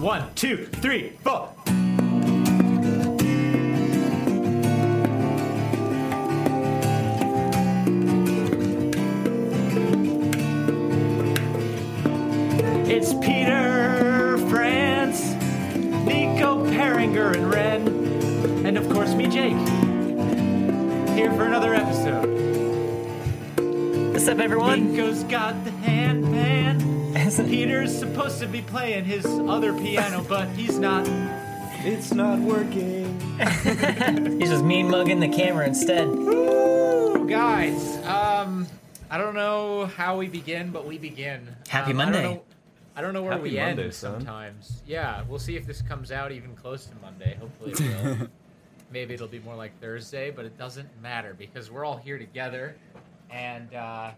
One, two, three, four. It's Peter, France, Nico Pueringer, and Ren, and of course me, Jake. Here for another episode. What's up, everyone? Nico's got the handpan. Peter's supposed to be playing his other piano, but he's not. It's not working. He's just mean mugging the camera instead. Woo, guys. Um, I don't know how we begin, but we begin. Happy Um, I don't Monday. know- I don't know where Happy we end son. sometimes. Yeah, we'll see if this comes out even close to Monday. Hopefully it will. Maybe it'll be more like Thursday, but it doesn't matter because we're all here together, and uh, I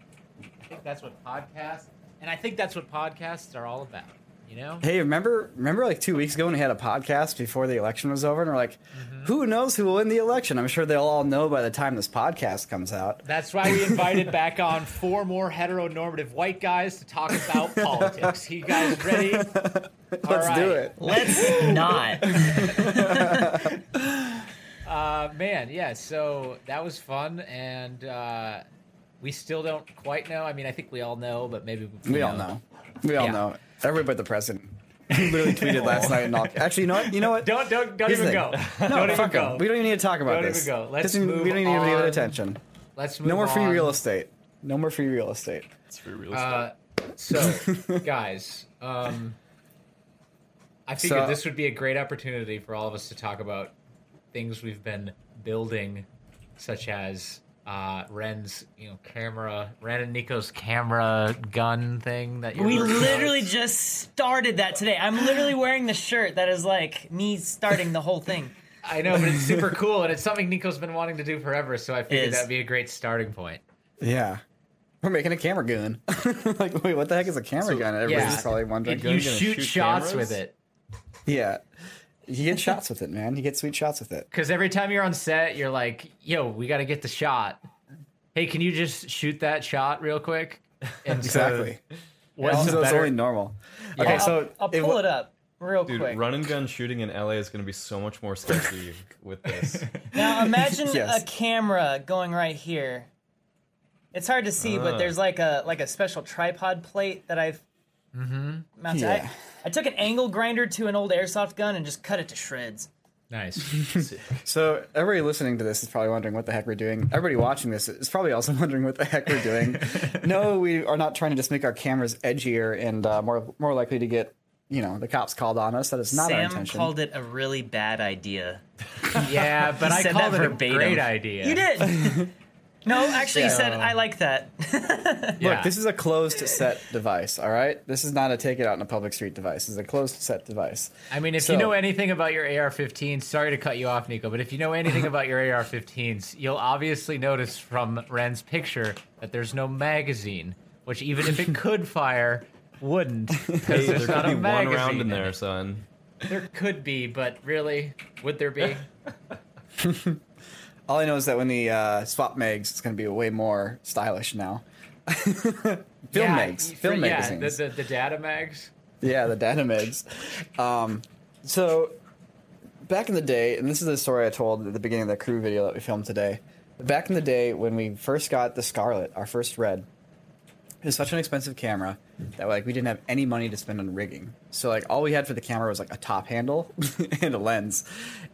think that's what podcasts. And I think that's what podcasts are all about. You know? Hey, remember remember like two weeks ago when we had a podcast before the election was over, and we're like, Mm-hmm. who knows who will win the election? I'm sure they'll all know by the time this podcast comes out. That's why we invited back on four more heteronormative white guys to talk about politics. You guys ready? Let's do it. Let's not. Uh, man, yeah. So that was fun, and uh, we still don't quite know. I mean, I think we all know, but maybe We all know. We all Yeah. know. Everybody but the president. He literally tweeted last night and all. Actually, you know what? You know what? Don't don't don't Here's even the go. No, don't even fuck go. him. We don't even need to talk about it. Don't this. even go. Let's Doesn't- move We don't even need to give on. it attention. Let's move No more free on. real estate. No more free real estate. It's for real estate. Uh, so, guys, um, I figured So- this would be a great opportunity for all of us to talk about things we've been building, such as uh, Ren's, you know, camera, Ren and Nico's camera gun thing that you're We working on. literally just started that today. I'm literally wearing the shirt that is like me starting the whole thing. I know, but it's super cool, and it's something Nico's been wanting to do forever. So I figured that'd be a great starting point. Yeah. We're making a camera gun. like, wait, what the heck is a camera gun? Everybody's yeah. probably wondering. You gonna shoot, shoot shots cameras? with it Yeah. You get shots with it, man. You get sweet shots with it. because every time you're on set, you're like, "Yo, we got to get the shot." Hey, can you just shoot that shot real quick? And so Exactly. what's Also, the it's better- only normal. Okay, I'll, so I'll pull wa- it up real Dude, quick. run and gun shooting in LA is going to be so much more sketchy with this. Now imagine Yes. a camera going right here. It's hard to see, but Ah. there's like a like a special tripod plate that I've mounted. Yeah. I, I took an angle grinder to an old airsoft gun and just cut it to shreds. Nice. So everybody listening to this is probably wondering what the heck we're doing. Everybody watching this is probably also wondering what the heck we're doing. no, we are not trying to just make our cameras edgier and uh, more more likely to get you know the cops called on us. That is not our Sam intention. called it a really bad idea. yeah, but I said called that it a verbatim. great idea. You did. No, actually, you said I like that. Yeah. Look, this is a closed set device. All right, this is not a take it out in a public street device. This is a closed set device. I mean, if So- you know anything about your AR-15, sorry to cut you off, Nico, but if you know anything about your AR-15s, you'll obviously notice from Ren's picture that there's no magazine, which even if it could fire, wouldn't. Because Hey, there's there not could a be one magazine round in in there, it. son. There could be, but really, would there be? All I know is that when the uh, swap mags, it's going to be way more stylish now. Film yeah, mags, for- film yeah, magazines. the, the, the data mags. Yeah, the data mags. Um, so back in the day, and this is the story I told at the beginning of the crew video that we filmed today. Back in the day when we first got the Scarlet, our first red, it was such an expensive camera that like we didn't have any money to spend on rigging. So like all we had for the camera was like a top handle and a lens,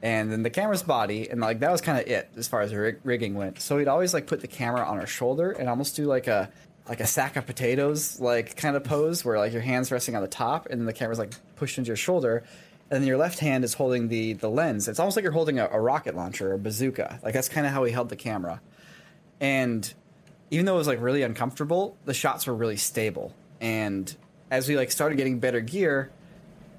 and then the camera's body, and like that was kind of it as far as rig- rigging went. So we'd always like put the camera on our shoulder and almost do like a like a sack of potatoes like kind of pose where like your hands resting on the top and then the camera's like pushed into your shoulder and then your left hand is holding the the lens it's almost like you're holding a, a rocket launcher or a bazooka like that's kind of how we held the camera and even though it was like really uncomfortable the shots were really stable and as we like started getting better gear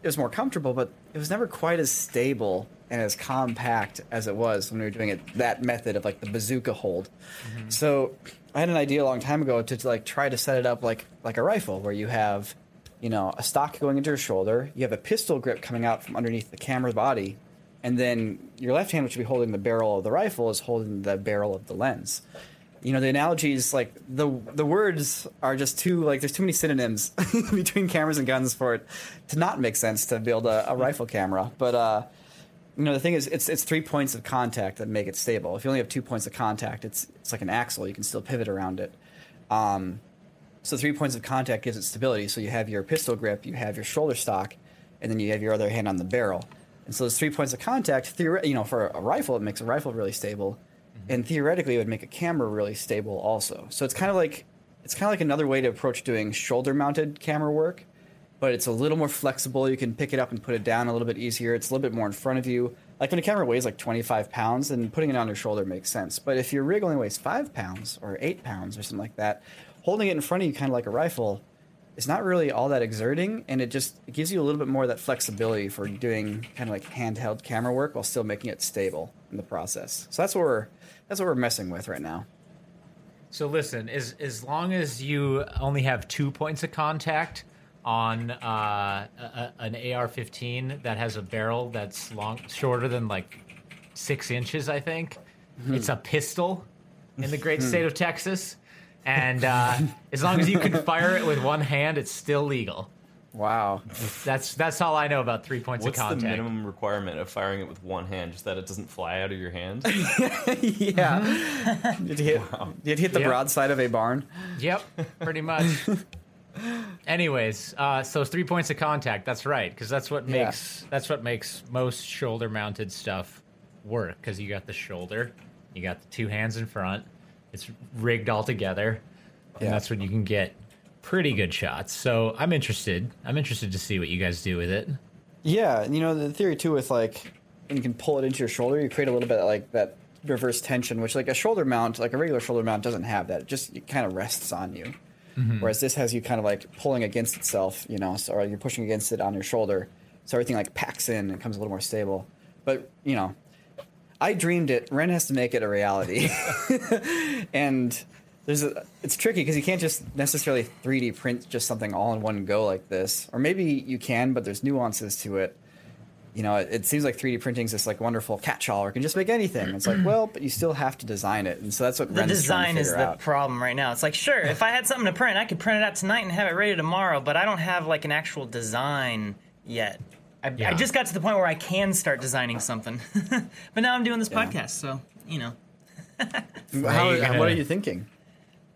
it was more comfortable, but it was never quite as stable and as compact as it was when we were doing it that method of like the bazooka hold. Mm-hmm. So I had an idea a long time ago to, like try to set it up like like a rifle where you have you know a stock going into your shoulder, you have a pistol grip coming out from underneath the camera body, and then your left hand, which would be holding the barrel of the rifle, is holding the barrel of the lens. You know, the analogies like the the words are just too like there's too many synonyms between cameras and guns for it to not make sense to build a, a rifle camera. But uh, you know, the thing is, it's it's three points of contact that make it stable. If you only have two points of contact, it's it's like an axle. You can still pivot around it. Um, so three points of contact gives it stability. So you have your pistol grip, you have your shoulder stock, and then you have your other hand on the barrel. And so those three points of contact, theore- you know, for a rifle, it makes a rifle really stable, Mm-hmm. and theoretically, it would make a camera really stable also. So it's kind of like it's kind of like another way to approach doing shoulder-mounted camera work, but it's a little more flexible. You can pick it up and put it down a little bit easier. It's a little bit more in front of you. Like when a camera weighs like 25 pounds, then putting it on your shoulder makes sense. But if your rig only weighs five pounds or eight pounds or something like that, holding it in front of you, kind of like a rifle, is not really all that exerting, and it just it gives you a little bit more of that flexibility for doing kind of like handheld camera work while still making it stable in the process. So that's what we're that's what we're messing with right now. So listen, as as long as you only have two points of contact on uh, a, an AR-15 that has a barrel that's long shorter than like six inches, I think it's a pistol in the great state of Texas, and uh, as long as you can fire it with one hand, it's still legal. Wow. That's that's all I know about three points What's of the contact. minimum requirement of firing it with one hand? Just that it doesn't fly out of your hand? yeah. Did you hit, did you hit the Yep. broadside of a barn? Yep, pretty much. Anyways, uh, so three points of contact. That's right, because that's what Yeah. makes that's what makes most shoulder-mounted stuff work. Because you got the shoulder, you got the two hands in front. It's rigged all together, and Yeah. that's when you can get pretty good shots. So I'm interested. I'm interested to see what you guys do with it. Yeah, you know the theory too with like when you can pull it into your shoulder, you create a little bit of, like that reverse tension, which like a shoulder mount, like a regular shoulder mount, doesn't have that. It just it kind of rests on you. Mm-hmm. Whereas this has you kind of like pulling against itself, you know, so or you're pushing against it on your shoulder, so everything like packs in and comes a little more stable. But you know, I dreamed it. Ren has to make it a reality, and there's a, it's tricky because you can't just necessarily 3D print just something all in one go like this, or maybe you can, but there's nuances to it. You know, it, it seems like 3D printing is this like wonderful catch-all, or can just make anything. It's like, well, but you still have to design it, and so that's what The Ren's design to is the out. problem right now. It's like, sure, if I had something to print, I could print it out tonight and have it ready tomorrow, but I don't have like an actual design yet. I, Yeah. I just got to the point where I can start designing something. but now I'm doing this podcast, so, you know. How, gonna- what are you thinking?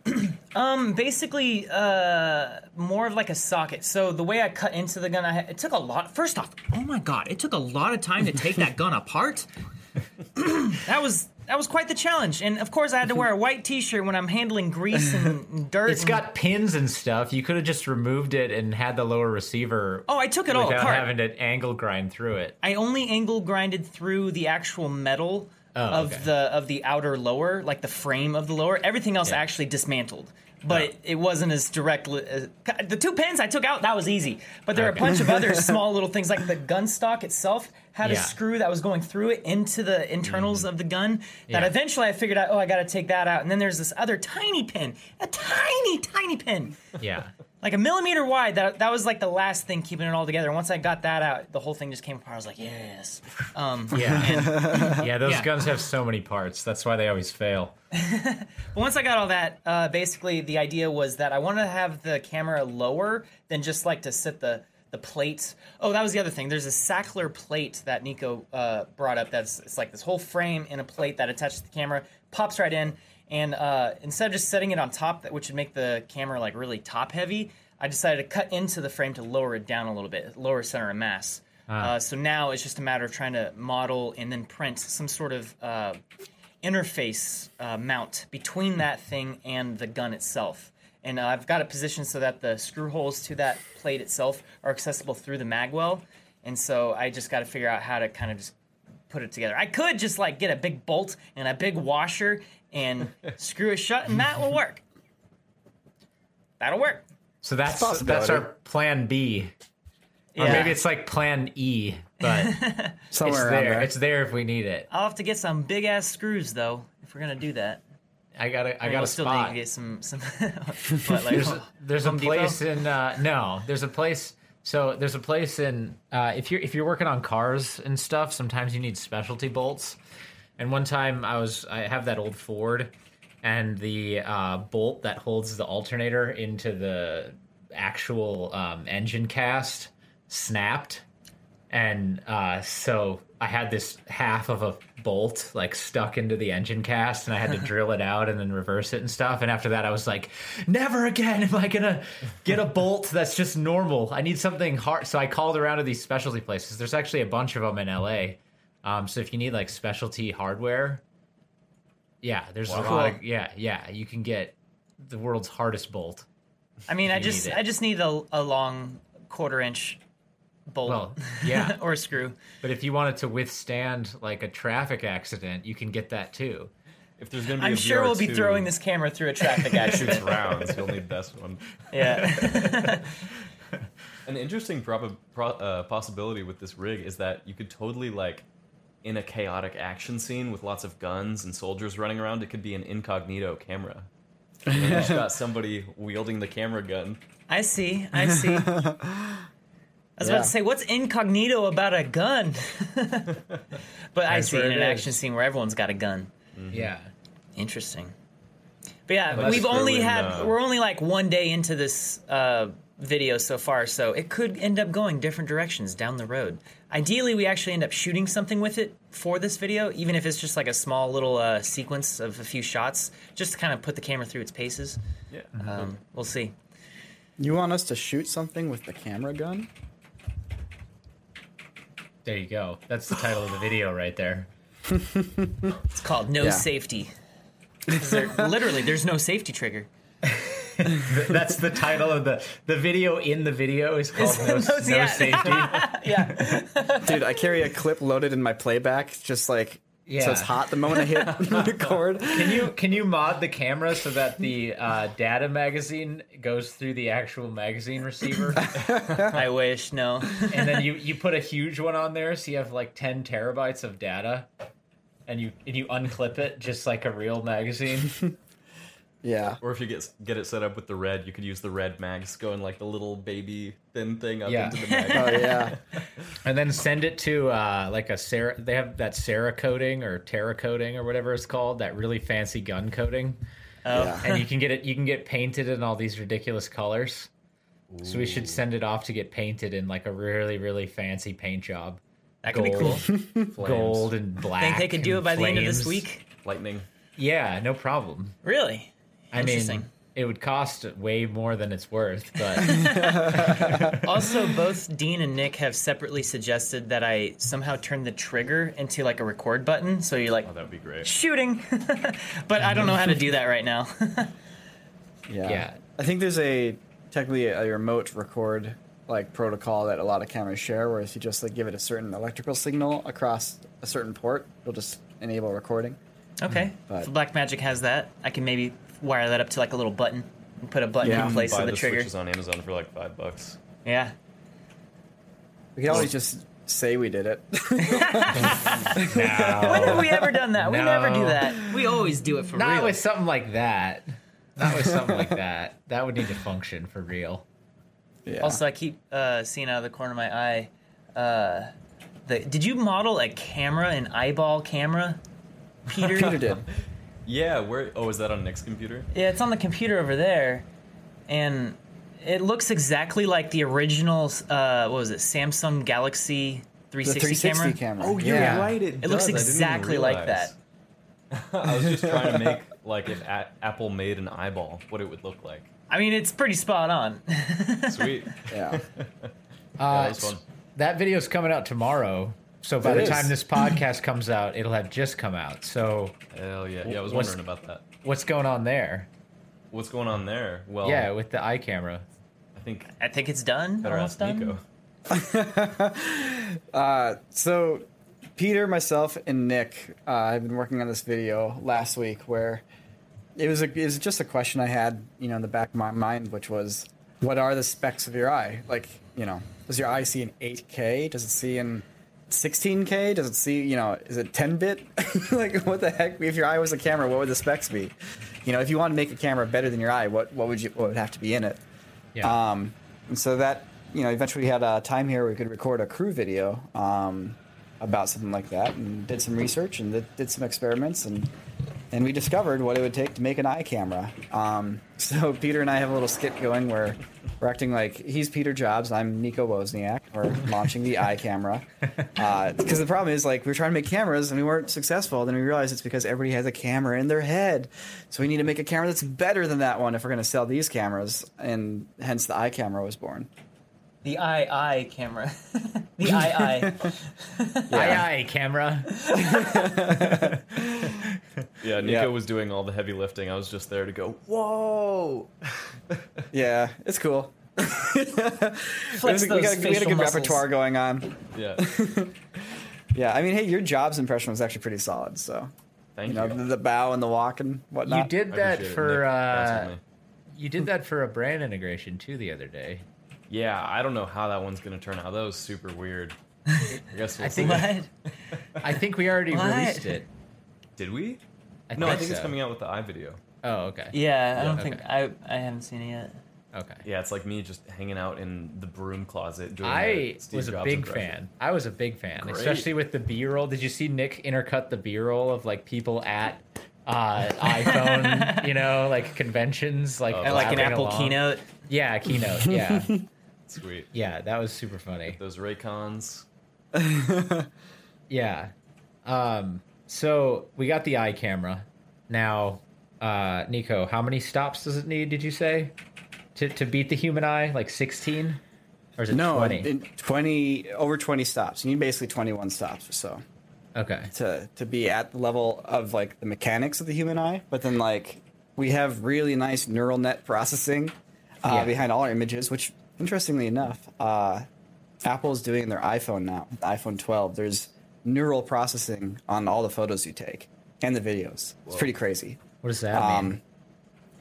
basically uh, more of like a socket. So the way I cut into the gun, I had, it took a lot. First off, oh my god, it took a lot of time to take that gun apart. that was that was quite the challenge, and of course I had to wear a white T-shirt when I'm handling grease and dirt. It's and- got pins and stuff. You could have just removed it and had the lower receiver. Oh, I took it all without apart. having to angle grind through it. I only angle grinded through the actual metal Oh, of okay. the of the outer lower, like the frame of the lower. Everything else Yeah. Actually dismantled. But it, it wasn't as direct. As, the two pins I took out, that was easy. But there are a bunch of other small little things, like the gun stock itself had a screw that was going through it into the internals mm. of the gun. That Yeah. eventually I figured out, oh, I got to take that out. And then there's this other tiny pin, a tiny, tiny pin Yeah. Like a millimeter wide. That that was like the last thing keeping it all together. And once I got that out, the whole thing just came apart. I was like, yes. Um, Yeah. yeah, those Yeah. guns have so many parts. That's why they always fail. but once I got all that, uh, basically the idea was that I wanted to have the camera lower than just like to sit the the plate. Oh, that was the other thing. There's a Sachtler plate that Nico uh, brought up. That's it's like this whole frame in a plate that attaches to the camera, pops right in, and uh, instead of just setting it on top, that which would make the camera like really top heavy, I decided to cut into the frame to lower it down a little bit, lower center of mass. Uh, so now it's just a matter of trying to model and then print some sort of uh, interface uh, mount between that thing and the gun itself. And uh, I've got it positioned so that the screw holes to that plate itself are accessible through the magwell. And so I just got to figure out how to kind of just put it together. I could just like get a big bolt and a big washer and screw it shut, and that will work. That'll work. So that's Possibility. that's our plan B. Or Yeah. maybe it's like Plan E, but it's Somewhere around there. there. It's there if we need it. I'll have to get some big ass screws though if we're gonna do that. I got a, I mean, got we'll a still spot. need to get some some. what, like, there's a, there's a Home Depot? place in uh, no there's a place so there's a place in uh, if you're if you're working on cars and stuff sometimes you need specialty bolts and one time i was i have that old ford and the uh, bolt that holds the alternator into the actual um, engine cast snapped and uh, so I had this half of a bolt like stuck into the engine cast, and I had to drill it out and then reverse it and stuff. And after that, I was like, never again am I gonna get a bolt that's just normal. I need something hard. So I called around to these specialty places. There's actually a bunch of them in LA. Um, so if you need like specialty hardware, yeah, there's a lot of yeah, yeah. You can get the world's hardest bolt. I mean, I just need. I just need a, a long quarter inch bolt Well, yeah. or a screw. But if you wanted to withstand like a traffic accident, you can get that too. If there's gonna be I'm a sure we'll be VR2 throwing this camera through a traffic shoots accident. rounds, you'll need this one. yeah. An interesting prob- pro- uh, possibility with this rig is that you could totally like in a chaotic action scene with lots of guns and soldiers running around, it could be an incognito camera. And you just got somebody wielding the camera gun. I see. I see. I was Yeah. about to say, what's incognito about a gun? but I see in an is. action scene where everyone's got a gun. Yeah. Interesting. But yeah, Let's we've only in, had uh, we're only like one day into this uh, video so far, so it could end up going different directions down the road. Ideally, we actually end up shooting something with it for this video, even if it's just like a small little uh, sequence of a few shots, just to kind of put the camera through its paces. Yeah. Um, we'll see. You want us to shoot something with the camera gun? There you go. That's the title of the video right there. It's called No Yeah. Safety. 'Cause there- literally, there's no safety trigger. That's the title of the the video in the video is called No, No- no. Safety. Yeah, Dude, I carry a clip loaded in my playback, just like Yeah. so it's hot the moment I hit record. Can you can you mod the camera so that the uh, data magazine goes through the actual magazine receiver, I wish. No. and then you you put a huge one on there so you have like ten terabytes of data, and you and you unclip it just like a real magazine. Yeah. Or if you get get it set up with the red, you could use the red mags going like the little baby thin thing up Yeah. into the mag. Oh yeah. and then send it to uh, like a Sarah. They have that Cerakote or Terra coating or whatever it's called. That really fancy gun coating, yeah. and you can get it. You can get painted in all these ridiculous colors. So we should send it off to get painted in like a really really fancy paint job. That could be cool. Gold and black. Think they could do it by the end of this week? lightning. Yeah, no problem. Really? I mean, it would cost way more than it's worth, but Also, both Dean and Nick have separately suggested that I somehow turn the trigger into like a record button, so you're like Oh, that would be great. shooting. but I don't know how to do that right now. Yeah. Yeah. I think there's a technically a remote record like protocol that a lot of cameras share, where if you just like give it a certain electrical signal across a certain port, it'll just enable recording. okay, But- if Blackmagic has that, I can maybe wire that up to like a little button and put a button Yeah. in place Buy of the, the trigger. switches on Amazon for like five bucks. Yeah. We can always just say we did it. When have we ever done that? We never do No. that. We always do it for not real. with something like that. Not with something like that. That would need to function for real. yeah. Also, I keep uh, seeing out of the corner of my eye. Uh, the, did you model a camera, an eyeball camera, Peter? Peter did. Yeah, where? Oh, is that on Nick's computer? Yeah, it's on the computer over there, and it looks exactly like the original. Uh, what was it? Samsung Galaxy The 360, 360 camera. camera. Oh, you're yeah. It, It looks exactly like that. I was just trying to make like if a- Apple made an eyeball, what it would look like. I mean, it's pretty spot on. Sweet. Yeah. Uh, that was fun. That video's coming out tomorrow. So by It the is. time this podcast comes out, it'll have just come out. So Hell yeah. Yeah, I was wondering about that. what's going on there? What's going on there? Well, Yeah, with the eye camera. I think I think it's done. better Almost ask done. Nico. So, Peter, myself, and Nick uh, have been working on this video last week where it was a, it was just a question I had, you know, in the back of my mind, which was, what are the specs of your eye? Like, you know, does your eye see in 8K? Does it see in 16K? Does it see, you know, is it 10 bit? like, what the heck? If your eye was a camera, what would the specs be? You know, if you want to make a camera better than your eye, what, what would you, what would have to be in it? Yeah. Um, and so that, you know, eventually we had a time here where we could record a crew video um, about something like that and did some research and did, did some experiments and and we discovered what it would take to make an eye camera. Um, so Peter and I have a little skit going where we're acting like he's Peter Jobs, I'm Nico Wozniak. We're launching the eye camera because the problem is like we are trying to make cameras and we weren't successful. Then we realized it's because everybody has a camera in their head, so we need to make a camera that's better than that one if we're going to sell these cameras, and hence the eye camera was born. The eye eye camera. the eye eye. Aye, aye, camera. Yeah, Nico Yeah. was doing all the heavy lifting. I was just there to go, whoa. Yeah, it's cool. Flex we, those got, we had a good muscles. repertoire going on. Yeah. Yeah, I mean, hey, your Jobs impression was actually pretty solid. So Thank you know, you. the, the bow and the walk and whatnot. You did that appreciate it. for uh, that's on me. you did that for a brand integration too the other day. Yeah, I don't know how that one's gonna turn out. That was super weird. I guess we'll I see. think I think we already What? released it. Did we? I No, I think it's coming out with the iVideo. Oh, okay. Yeah, I don't Yeah. think I I haven't seen it yet. Okay. Yeah, it's like me just hanging out in the broom closet doing. I a Steve was a big impression. fan. I was a big fan, Great. especially with the B-roll. Did you see Nick intercut the B-roll of like people at uh, iPhone, you know, like conventions, like Oh, like an Apple along? keynote. Yeah, keynote. Yeah, Sweet. yeah, that was super funny. Those Raycons. Yeah. Um. So we got the eye camera. Now, uh, Nico, how many stops does it need? Did you say to to beat the human eye? Like sixteen, or is it no, twenty? in 20 over 20 stops. You need basically 21 stops or so okay. to to be at the level of like the mechanics of the human eye. But then like we have really nice neural net processing uh, Yeah. behind all our images, which interestingly enough, uh, Apple's doing in their iPhone now, iPhone 12. There's neural processing on all the photos you take and the videos. It's pretty crazy. What does that mean? Um,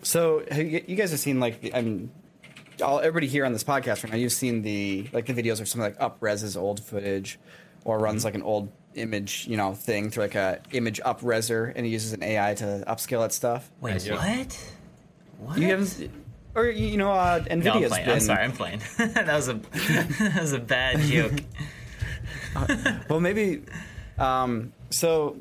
so you you guys have seen like I mean, all everybody here on this podcast right now, you've seen the like the videos or something like upreses old footage, or runs like an old image, you know, thing through like a image upreser, and it uses an AI to upscale that stuff. Wait, Yeah. what? What? You haven't, or you you know, uh, Nvidia's no, I'm playing. been. I'm sorry, I'm playing. that was a that was a bad joke. Well, maybe. Um, so,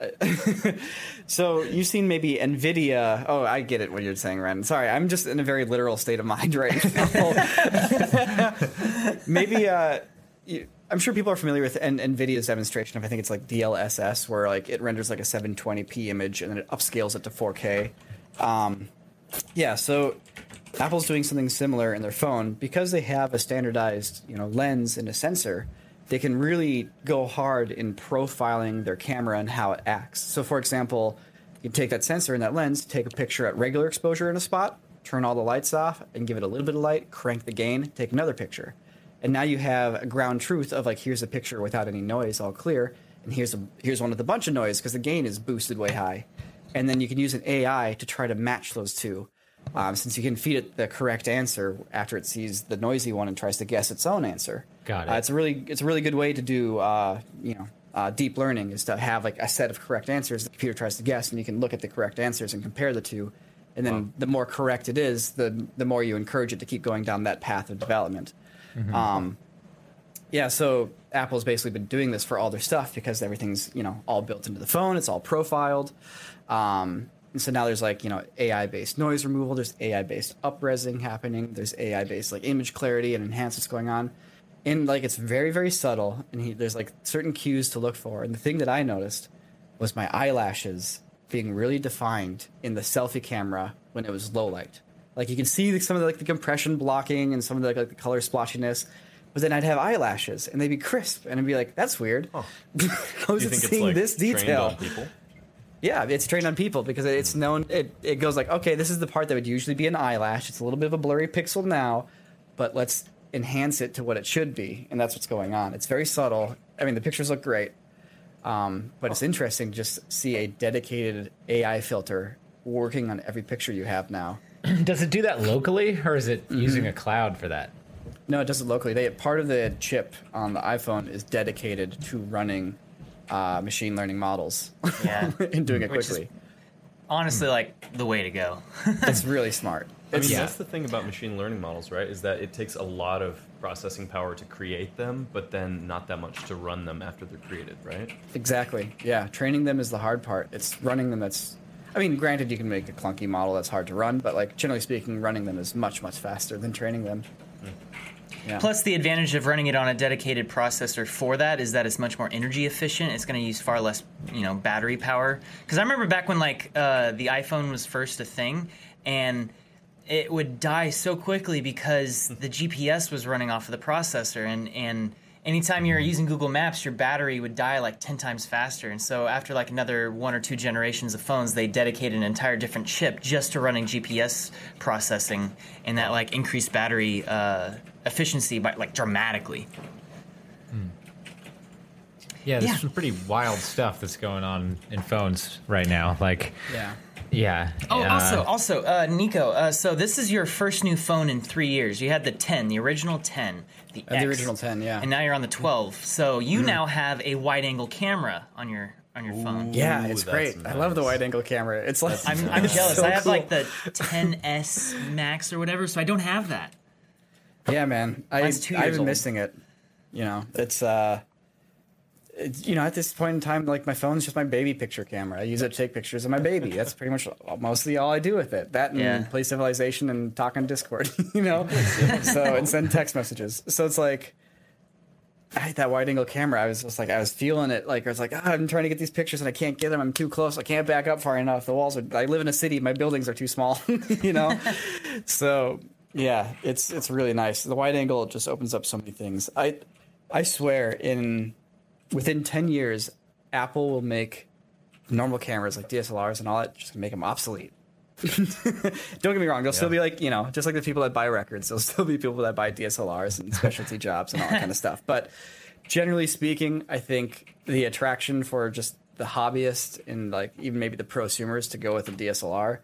so you've seen maybe Nvidia. Oh, I get it. What you're saying, Ren. Sorry, I'm just in a very literal state of mind right now. maybe. Uh, you, I'm sure people are familiar with N- Nvidia's demonstration of. I think it's like DLSS, where like it renders like a 720p image and then it upscales it to 4K. Um, yeah, so Apple's doing something similar in their phone because they have a standardized, you know, lens and a sensor. They can really go hard in profiling their camera and how it acts. So, for example, you take that sensor and that lens, take a picture at regular exposure in a spot, turn all the lights off, and give it a little bit of light, crank the gain, take another picture. And now you have a ground truth of like, here's a picture without any noise, all clear, and here's a here's one with a bunch of noise because the gain is boosted way high and then you can use an AI to try to match those two. Um, since you can feed it the correct answer after it sees the noisy one and tries to guess its own answer. Got it. Uh, it's a really it's a really good way to do uh, you know uh, deep learning is to have like a set of correct answers the computer tries to guess and you can look at the correct answers and compare the two. And then the more correct it is, the the more you encourage it to keep going down that path of development. Um, yeah, so Apple's basically been doing this for all their stuff because everything's you know all built into the phone. It's all profiled, um, and so now there's like you know AI based noise removal. There's AI based upresing happening. There's AI based like image clarity and enhancements going on, and like it's very very subtle. And he, there's like certain cues to look for. And the thing that I noticed was my eyelashes being really defined in the selfie camera when it was low light. Like you can see some of the, like the compression blocking and some of the, like, the color splotchiness. But then I'd have eyelashes and they'd be crisp, and I'd be like, "That's weird." How is you it seeing like this detail? Yeah, it's trained on people because it's hmm. known. It, it goes like, okay, this is the part that would usually be an eyelash. It's a little bit of a blurry pixel now, but let's enhance it to what it should be, and that's what's going on. It's very subtle. I mean, the pictures look great, um, but it's interesting to just see a dedicated AI filter working on every picture you have now. Does it do that locally, or is Mm-hmm. it using a cloud for that? No, it does it locally. They part of the chip on the iPhone is dedicated to running uh, machine learning models Yeah. and doing it Which is- quickly. Honestly, like the way to go. It's really smart. I mean, It's, that's the thing about machine learning models, right? Is that it takes a lot of processing power to create them, but then not that much to run them after they're created, right? Exactly. Yeah, training them is the hard part. It's running them that's. I mean, granted, you can make a clunky model that's hard to run, but like generally speaking, running them is much much faster than training them. Yeah. Plus, the advantage of running it on a dedicated processor for that is that it's much more energy efficient. It's going to use far less, you know, battery power. Because I remember back when like uh, the iPhone was first a thing, and it would die so quickly because the GPS was running off of the processor, and and anytime you're using Google Maps, your battery would die like ten times faster. And so after like another one or two generations of phones, they dedicated an entire different chip just to running GPS processing, and that like increased battery uh, efficiency by like dramatically. Yeah, there's Yeah. some pretty wild stuff that's going on in phones right now. Like, yeah. yeah. Oh, uh, also, also, uh, Nico. Uh, so this is your first new phone in three years. You had the 10, the original 10, the, Uh, the original 10, yeah. and now you're on the 12. So you Mm-hmm. now have a wide-angle camera on your on your phone. Yeah, it's that's great. I love the wide angle camera. It's like I'm, I'm jealous. so I have cool. like the 10s Max or whatever, so I don't have that. Yeah, man. I, Mine's two I've been old. missing it. You know, it's uh, it's, you know, at this point in time, like my phone's just my baby picture camera. I use it to take pictures of my baby. That's pretty much mostly all I do with it. That and Yeah. play Civilization and talk on Discord. You know, so and send text messages. So it's like. I had that wide angle camera. I was just like, I was feeling it. Like, I was like, ah, I'm trying to get these pictures and I can't get them. I'm too close. I can't back up far enough. The walls are, I live in a city. My buildings are too small, you know? so, yeah, it's, it's really nice. The wide angle just opens up so many things. I, I swear in, within 10 years, Apple will make normal cameras like DSLRs and all that, just make them obsolete. Don't get me wrong. they'll still be like, you know, just like the people that buy records, there'll still be people that buy DSLRs and specialty jobs and all that kind of stuff. But generally speaking, I think the attraction for just the hobbyist and like even maybe the prosumers to go with a DSLR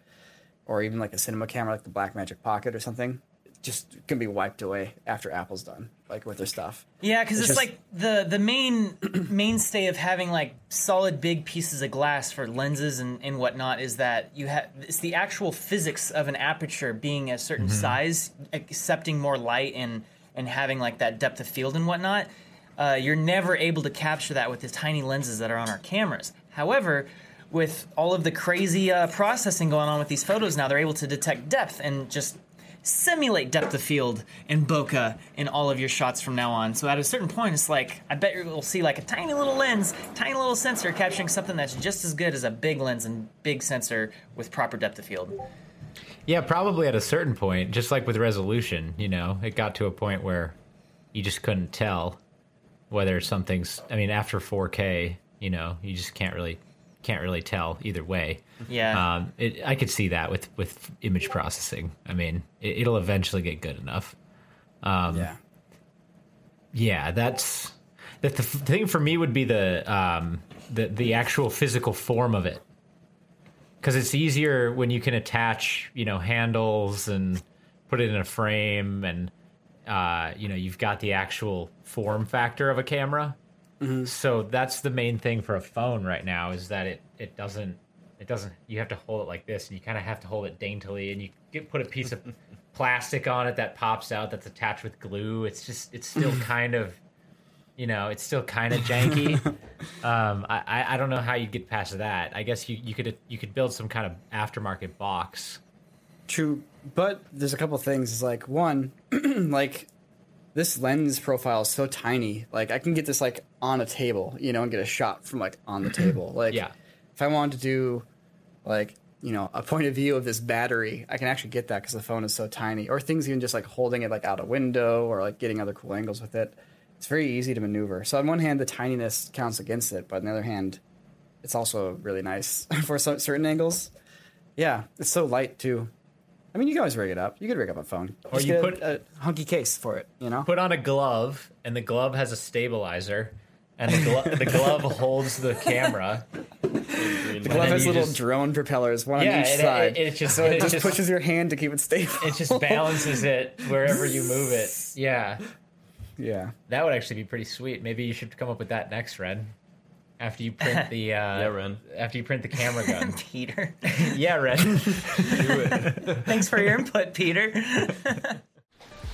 or even like a cinema camera like the Blackmagic Pocket or something, just gonna be wiped away after Apple's done, like with their stuff. Yeah, because It's it's, just- like the the main mainstay of having like solid big pieces of glass for lenses and, and whatnot is that you have it's the actual physics of an aperture being a certain size, accepting more light and and having like that depth of field and whatnot. Uh, you're never able to capture that with the tiny lenses that are on our cameras. However, with all of the crazy uh, processing going on with these photos now, they're able to detect depth and just simulate depth of field and bokeh in all of your shots from now on. So at a certain point, it's like I bet you'll see like a tiny little lens, tiny little sensor capturing something that's just as good as a big lens and big sensor with proper depth of field. Yeah, probably at a certain point, just like with resolution, you know, it got to a point where you just couldn't tell whether something's. I mean, after 4K, you know, you just can't really can't really tell either way. Yeah. Um, it, I could see that with with image processing. I mean, it, it'll eventually get good enough. yeah. Yeah, that's that. The f- thing for me would be the um, the the actual physical form of it, because it's easier when you can attach, you know, handles and put it in a frame, and uh, you know, you've got the actual form factor of a camera. So that's the main thing for a phone right now is that it it doesn't it doesn't you have to hold it like this, and you kind of have to hold it daintily, and you get put a piece of plastic on it that pops out that's attached with glue. It's just it's still kind of you know it's still kind of janky. um, I I- don't know how you get past that. I guess you you could you could build some kind of aftermarket box. True, but there's a couple things. Is like one, like this lens profile is so tiny. Like I can get this like on a table, you know, and get a shot from like on the table. Like Yeah. if I wanted to do like you know a point of view of this battery, I can actually get that because the phone is so tiny. Or things even just like holding it like out a window or like getting other cool angles with it. It's very easy to maneuver. So on one hand, the tininess counts against it, but on the other hand, it's also really nice for some, certain angles. Yeah, it's so light too. I mean, you can always rig it up. You could rig up a phone, Or Just you put- a, a hunky case for it. You know, Put on a glove, and the glove has a stabilizer, and the, glo- the glove holds the camera. The glove has little just- drone propellers, one Yeah, on each it- side. it- it just- so it, it just, just- pushes your hand to keep it stable. It just balances it wherever you move it. Yeah, yeah. that would actually be pretty sweet. Maybe you should come up with that next, Ren. After you print the uh, Yeah, Ren. After you print the camera gun. Peter. yeah, Ren. Do it. Thanks for your input, Peter.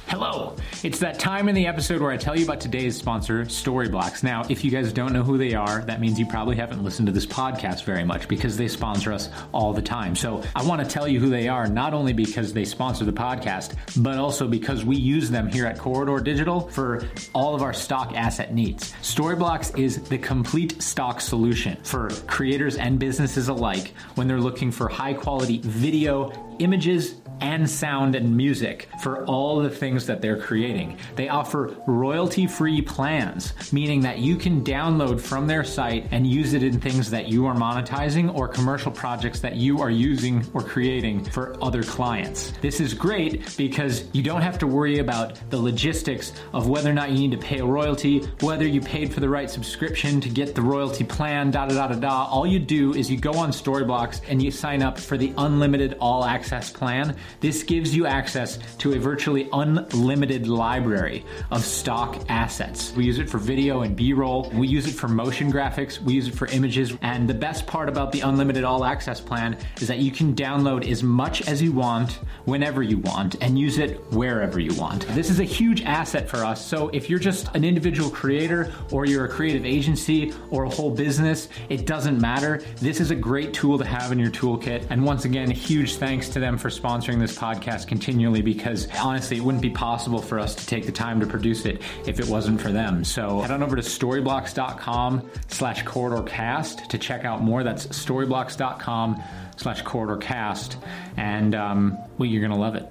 Hello! It's that time in the episode where I tell you about today's sponsor, Storyblocks. Now, if you guys don't know who they are, that means you probably haven't listened to this podcast very much because they sponsor us all the time. So I want to tell you who they are, not only because they sponsor the podcast, but also because we use them here at Corridor Digital for all of our stock asset needs. Storyblocks is the complete stock solution for creators and businesses alike when they're looking for high quality video, images, and sound and music for all the things that they're creating. They offer royalty free plans, meaning that you can download from their site and use it in things that you are monetizing or commercial projects that you are using or creating for other clients. This is great because you don't have to worry about the logistics of whether or not you need to pay a royalty, whether you paid for the right subscription to get the royalty plan, da da da da da. All you do is you go on Storyblocks and you sign up for the unlimited all access plan. This gives you access to a virtually unlimited library of stock assets. We use it for video and B roll, we use it for motion graphics, we use it for images. And the best part about the unlimited all access plan is that you can download as much as you want, whenever you want, and use it wherever you want. This is a huge asset for us. So if you're just an individual creator or you're a creative agency or a whole business, it doesn't matter. This is a great tool to have in your toolkit. And once again, huge thanks to them for sponsoring this podcast continually because honestly, it wouldn't be possible for us to take the time to produce it if it wasn't for them. So head on over to storyblocks.com slash corridorcast to check out more. That's storyblocks.com slash corridorcast. And um, well, you're going to love it.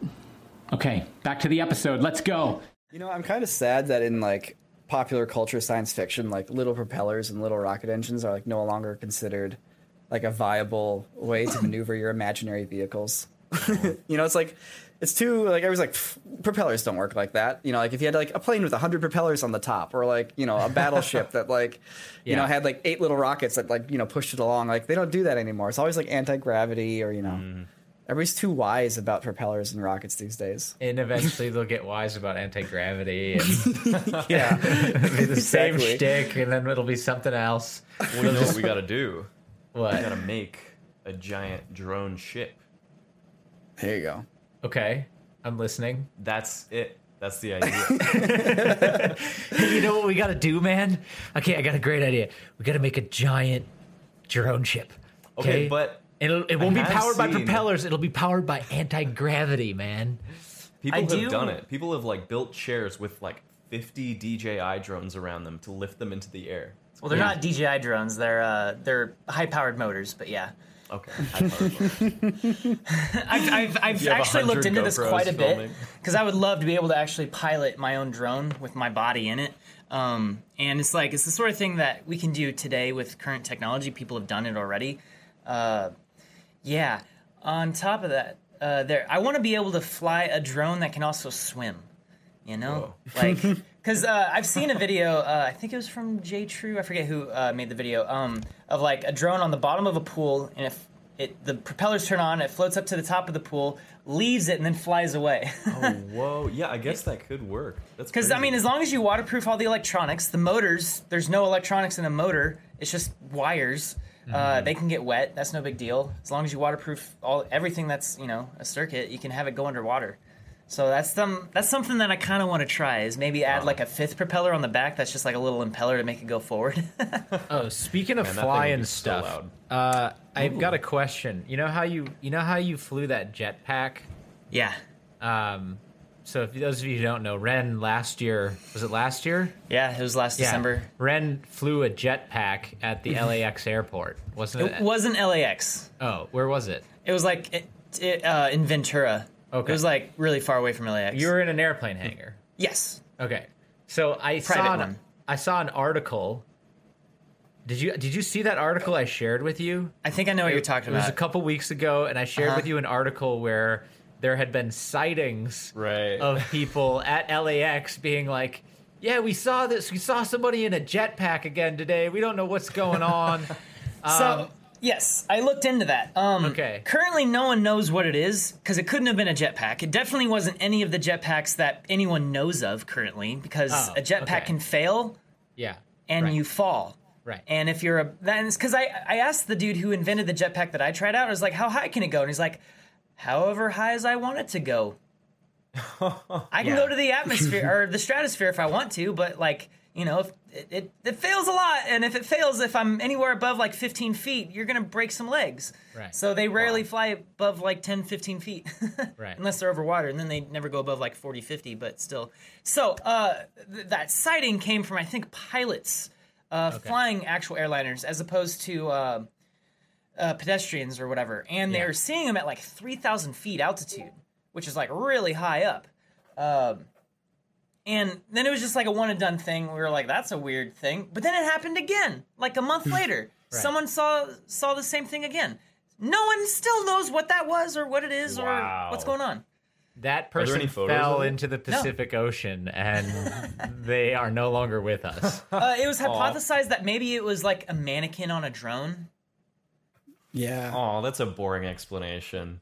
Okay, back to the episode. Let's go. You know, I'm kind of sad that in like popular culture science fiction, like little propellers and little rocket engines are like no longer considered like a viable way to maneuver your imaginary vehicles. you know, it's like it's too like I was like propellers don't work like that. You know, like if you had like a plane with hundred propellers on the top, or like you know a battleship that like you know had like eight little rockets that like you know pushed it along. Like they don't do that anymore. It's always like anti gravity or you know. Mm-hmm. Everybody's too wise about propellers and rockets these days. and eventually they'll get wise about anti gravity and Yeah, it'll be the same Exactly. shtick, and then it'll be something else. Well, you know what we gotta do? We What? gotta make a giant drone ship. There you go. Okay, I'm listening. That's it. That's the idea. you know what we gotta do, man? Okay, I got a great idea. We gotta make a giant drone ship. Okay, but It'll, it won't be have powered by propellers. It'll be powered by anti gravity, man. people I have do- done it. People have like built chairs with like 50 DJI drones around them to lift them into the air. Well, they're not DJI drones. They're uh, they're high powered motors. But yeah, Okay. I've I've, I've actually looked 100 into this quite a bit because I would love to be able to actually pilot my own drone with my body in it. Um, and it's like it's the sort of thing that we can do today with current technology. People have done it already. Uh, yeah. On top of that, uh, there I want to be able to fly a drone that can also swim. You know, like because uh, I've seen a video. Uh, I think it was from J True. I forget who uh, made the video. Um, of like a drone on the bottom of a pool, and if it the propellers turn on, it floats up to the top of the pool, leaves it, and then flies away. oh, whoa. Yeah, I guess that could work. That's Because I mean, as long as you waterproof all the electronics, the motors, there's no electronics in a motor. It's just wires. Uh, they can get wet. That's no big deal. As long as you waterproof all everything that's you know a circuit, you can have it go underwater. So that's some that's something that I kind of want to try. Is maybe add like a fifth propeller on the back that's just like a little impeller to make it go forward. Oh, speaking of Man, that thing would flying be so stuff, uh, I've got a question. You know how you you know how you flew that jetpack? yeah, Um, so if those of you who don't know, Ren last year was it last year? yeah. It was last December. Ren flew a jetpack at the LAX airport, wasn't it? It wasn't LAX. Oh, where was it? It was like it, it, uh, in Ventura. Okay. It was like really far away from LAX. You were in an airplane hangar. yes. Okay. So I Private saw an, one. I saw an article. Did you did you see that article I shared with you? I think I know what you're talking about. It was a couple weeks ago, and I shared Uh-huh. with you an article where there had been sightings Right. of people at LAX being like, yeah, we saw this. We saw somebody in a jetpack again today. We don't know what's going on. So yes, I looked into that. Um, Okay. Currently, no one knows what it is because it couldn't have been a jetpack. It definitely wasn't any of the jetpacks that anyone knows of currently because Oh, a jetpack okay. can fail yeah, and right. you fall. Right. And if you're a that's because I I asked the dude who invented the jetpack that I tried out. I was like, how high can it go? And he's like, however high as I want it to go. I can Yeah. go to the atmosphere or the stratosphere if I want to, but like you know, if it, it it fails a lot, and if it fails, if I'm anywhere above like 15 feet, you're gonna break some legs. Right. So they rarely fly above like 10, 15 feet. Right. Unless they're over water, and then they never go above like 40, 50, but still. So uh, th- that sighting came from, I think, pilots uh, flying actual airliners as opposed to uh, uh, pedestrians or whatever. And Yeah. they're seeing them at like 3,000 feet altitude, which is like really high up. Um, and then it was just like a one and done thing. We were like, that's a weird thing. But then it happened again, like a month later. Someone saw saw the same thing again. No one still knows what that was or what it is Wow. or what's going on. that person fell into the Pacific Ocean, and they are no longer with us. Uh, it was hypothesized that maybe it was like a mannequin on a drone. Yeah. Oh, that's a boring explanation.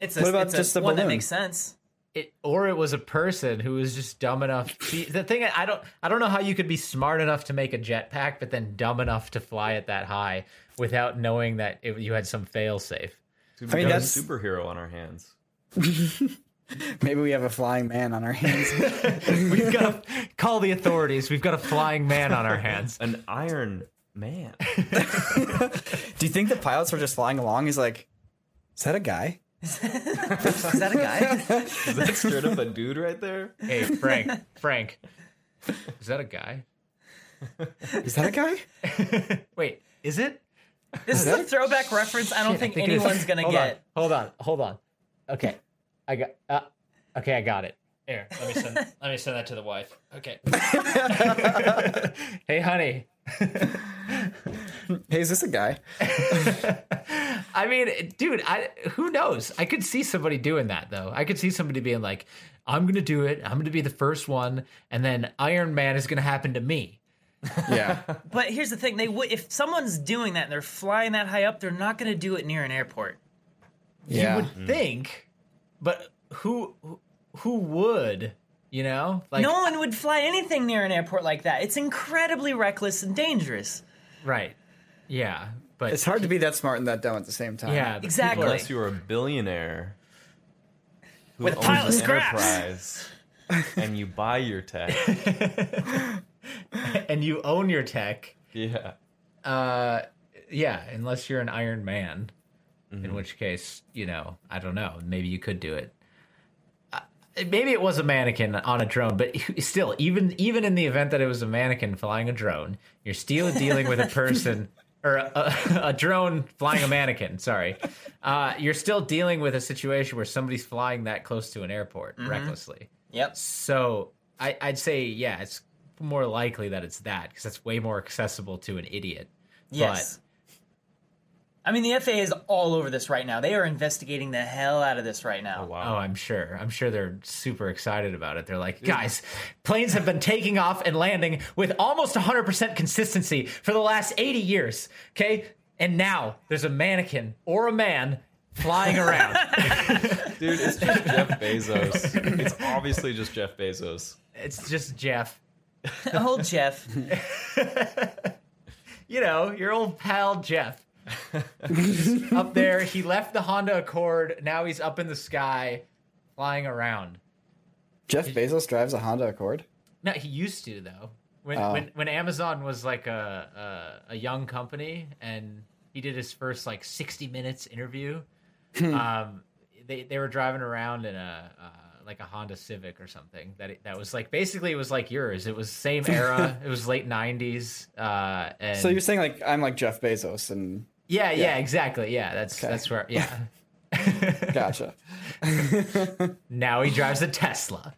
It's a, What about it's a- just the one that makes sense. It, or it was a person who was just dumb enough. See, the thing I don't, I don't know how you could be smart enough to make a jetpack, but then dumb enough to fly it that high without knowing that it, you had some fail safe. I mean, we got a that's- superhero on our hands. Maybe we have a flying man on our hands. We've got to call the authorities. We've got a flying man on our hands. An Iron Man. Do you think the pilots were just flying along? He's like, is that a guy? Is that a guy? Is that straight up a dude right there? Hey, Frank, Frank, is that a guy? Is that a guy? Wait, is it? this is a throwback reference. I don't Shit, I think, think it is. anyone's gonna hold get. On, hold on, hold on. Okay, I got. Uh, okay, I got it. Here, let me send. let me send that to the wife. Okay. hey, honey. Hey, is this a guy? I mean, dude, I who knows? I could see somebody doing that though. I could see somebody being like, "I'm gonna do it. I'm gonna be the first one, and then Iron Man is gonna happen to me." Yeah. But here's the thing: they would if someone's doing that and they're flying that high up, they're not gonna do it near an airport. Yeah. You would mm. think, but who who- who would? You know, like no one would fly anything near an airport like that. It's incredibly reckless and dangerous. right? Yeah, but It's hard to be that smart and that dumb at the same time. Yeah, Exactly. Unless you were a billionaire who With a owns pile of an enterprise and you buy your tech. and you own your tech. Yeah. Uh, yeah, unless you're an Iron Man, Mm-hmm. in which case, you know, I don't know. Maybe you could do it. Uh, maybe it was a mannequin on a drone, but still, even even in the event that it was a mannequin flying a drone, you're still dealing with a person or a, a, drone flying a mannequin. Sorry, uh, you're still dealing with a situation where somebody's flying that close to an airport recklessly. Yep. So I, I'd say, yeah, it's more likely that it's that because that's way more accessible to an idiot. Yes. I mean, the FAA is all over this right now. They are investigating the hell out of this right now. Oh, Oh. I'm sure. I'm sure they're super excited about it. They're like, guys, planes have been taking off and landing with almost 100% consistency for the last 80 years. Okay. And now there's a mannequin or a man flying around. Dude, it's just Jeff Bezos. It's obviously just Jeff Bezos. it's just Jeff. Oh, Jeff. You know, your old pal Jeff. Up there. He left the Honda Accord. Now he's up in the sky flying around. Jeff Bezos drives a Honda Accord. No, he used to though. When Oh. when when Amazon was like a, a a young company and he did his first like sixty minutes interview, um, they they were driving around in a uh, like a Honda Civic or something that that was like basically it was like yours. It was same era. it was late nineties. Uh, and So you're saying like I'm like Jeff Bezos and yeah, yeah, exactly. Yeah, that's Okay. that's where yeah. gotcha. now he drives a Tesla.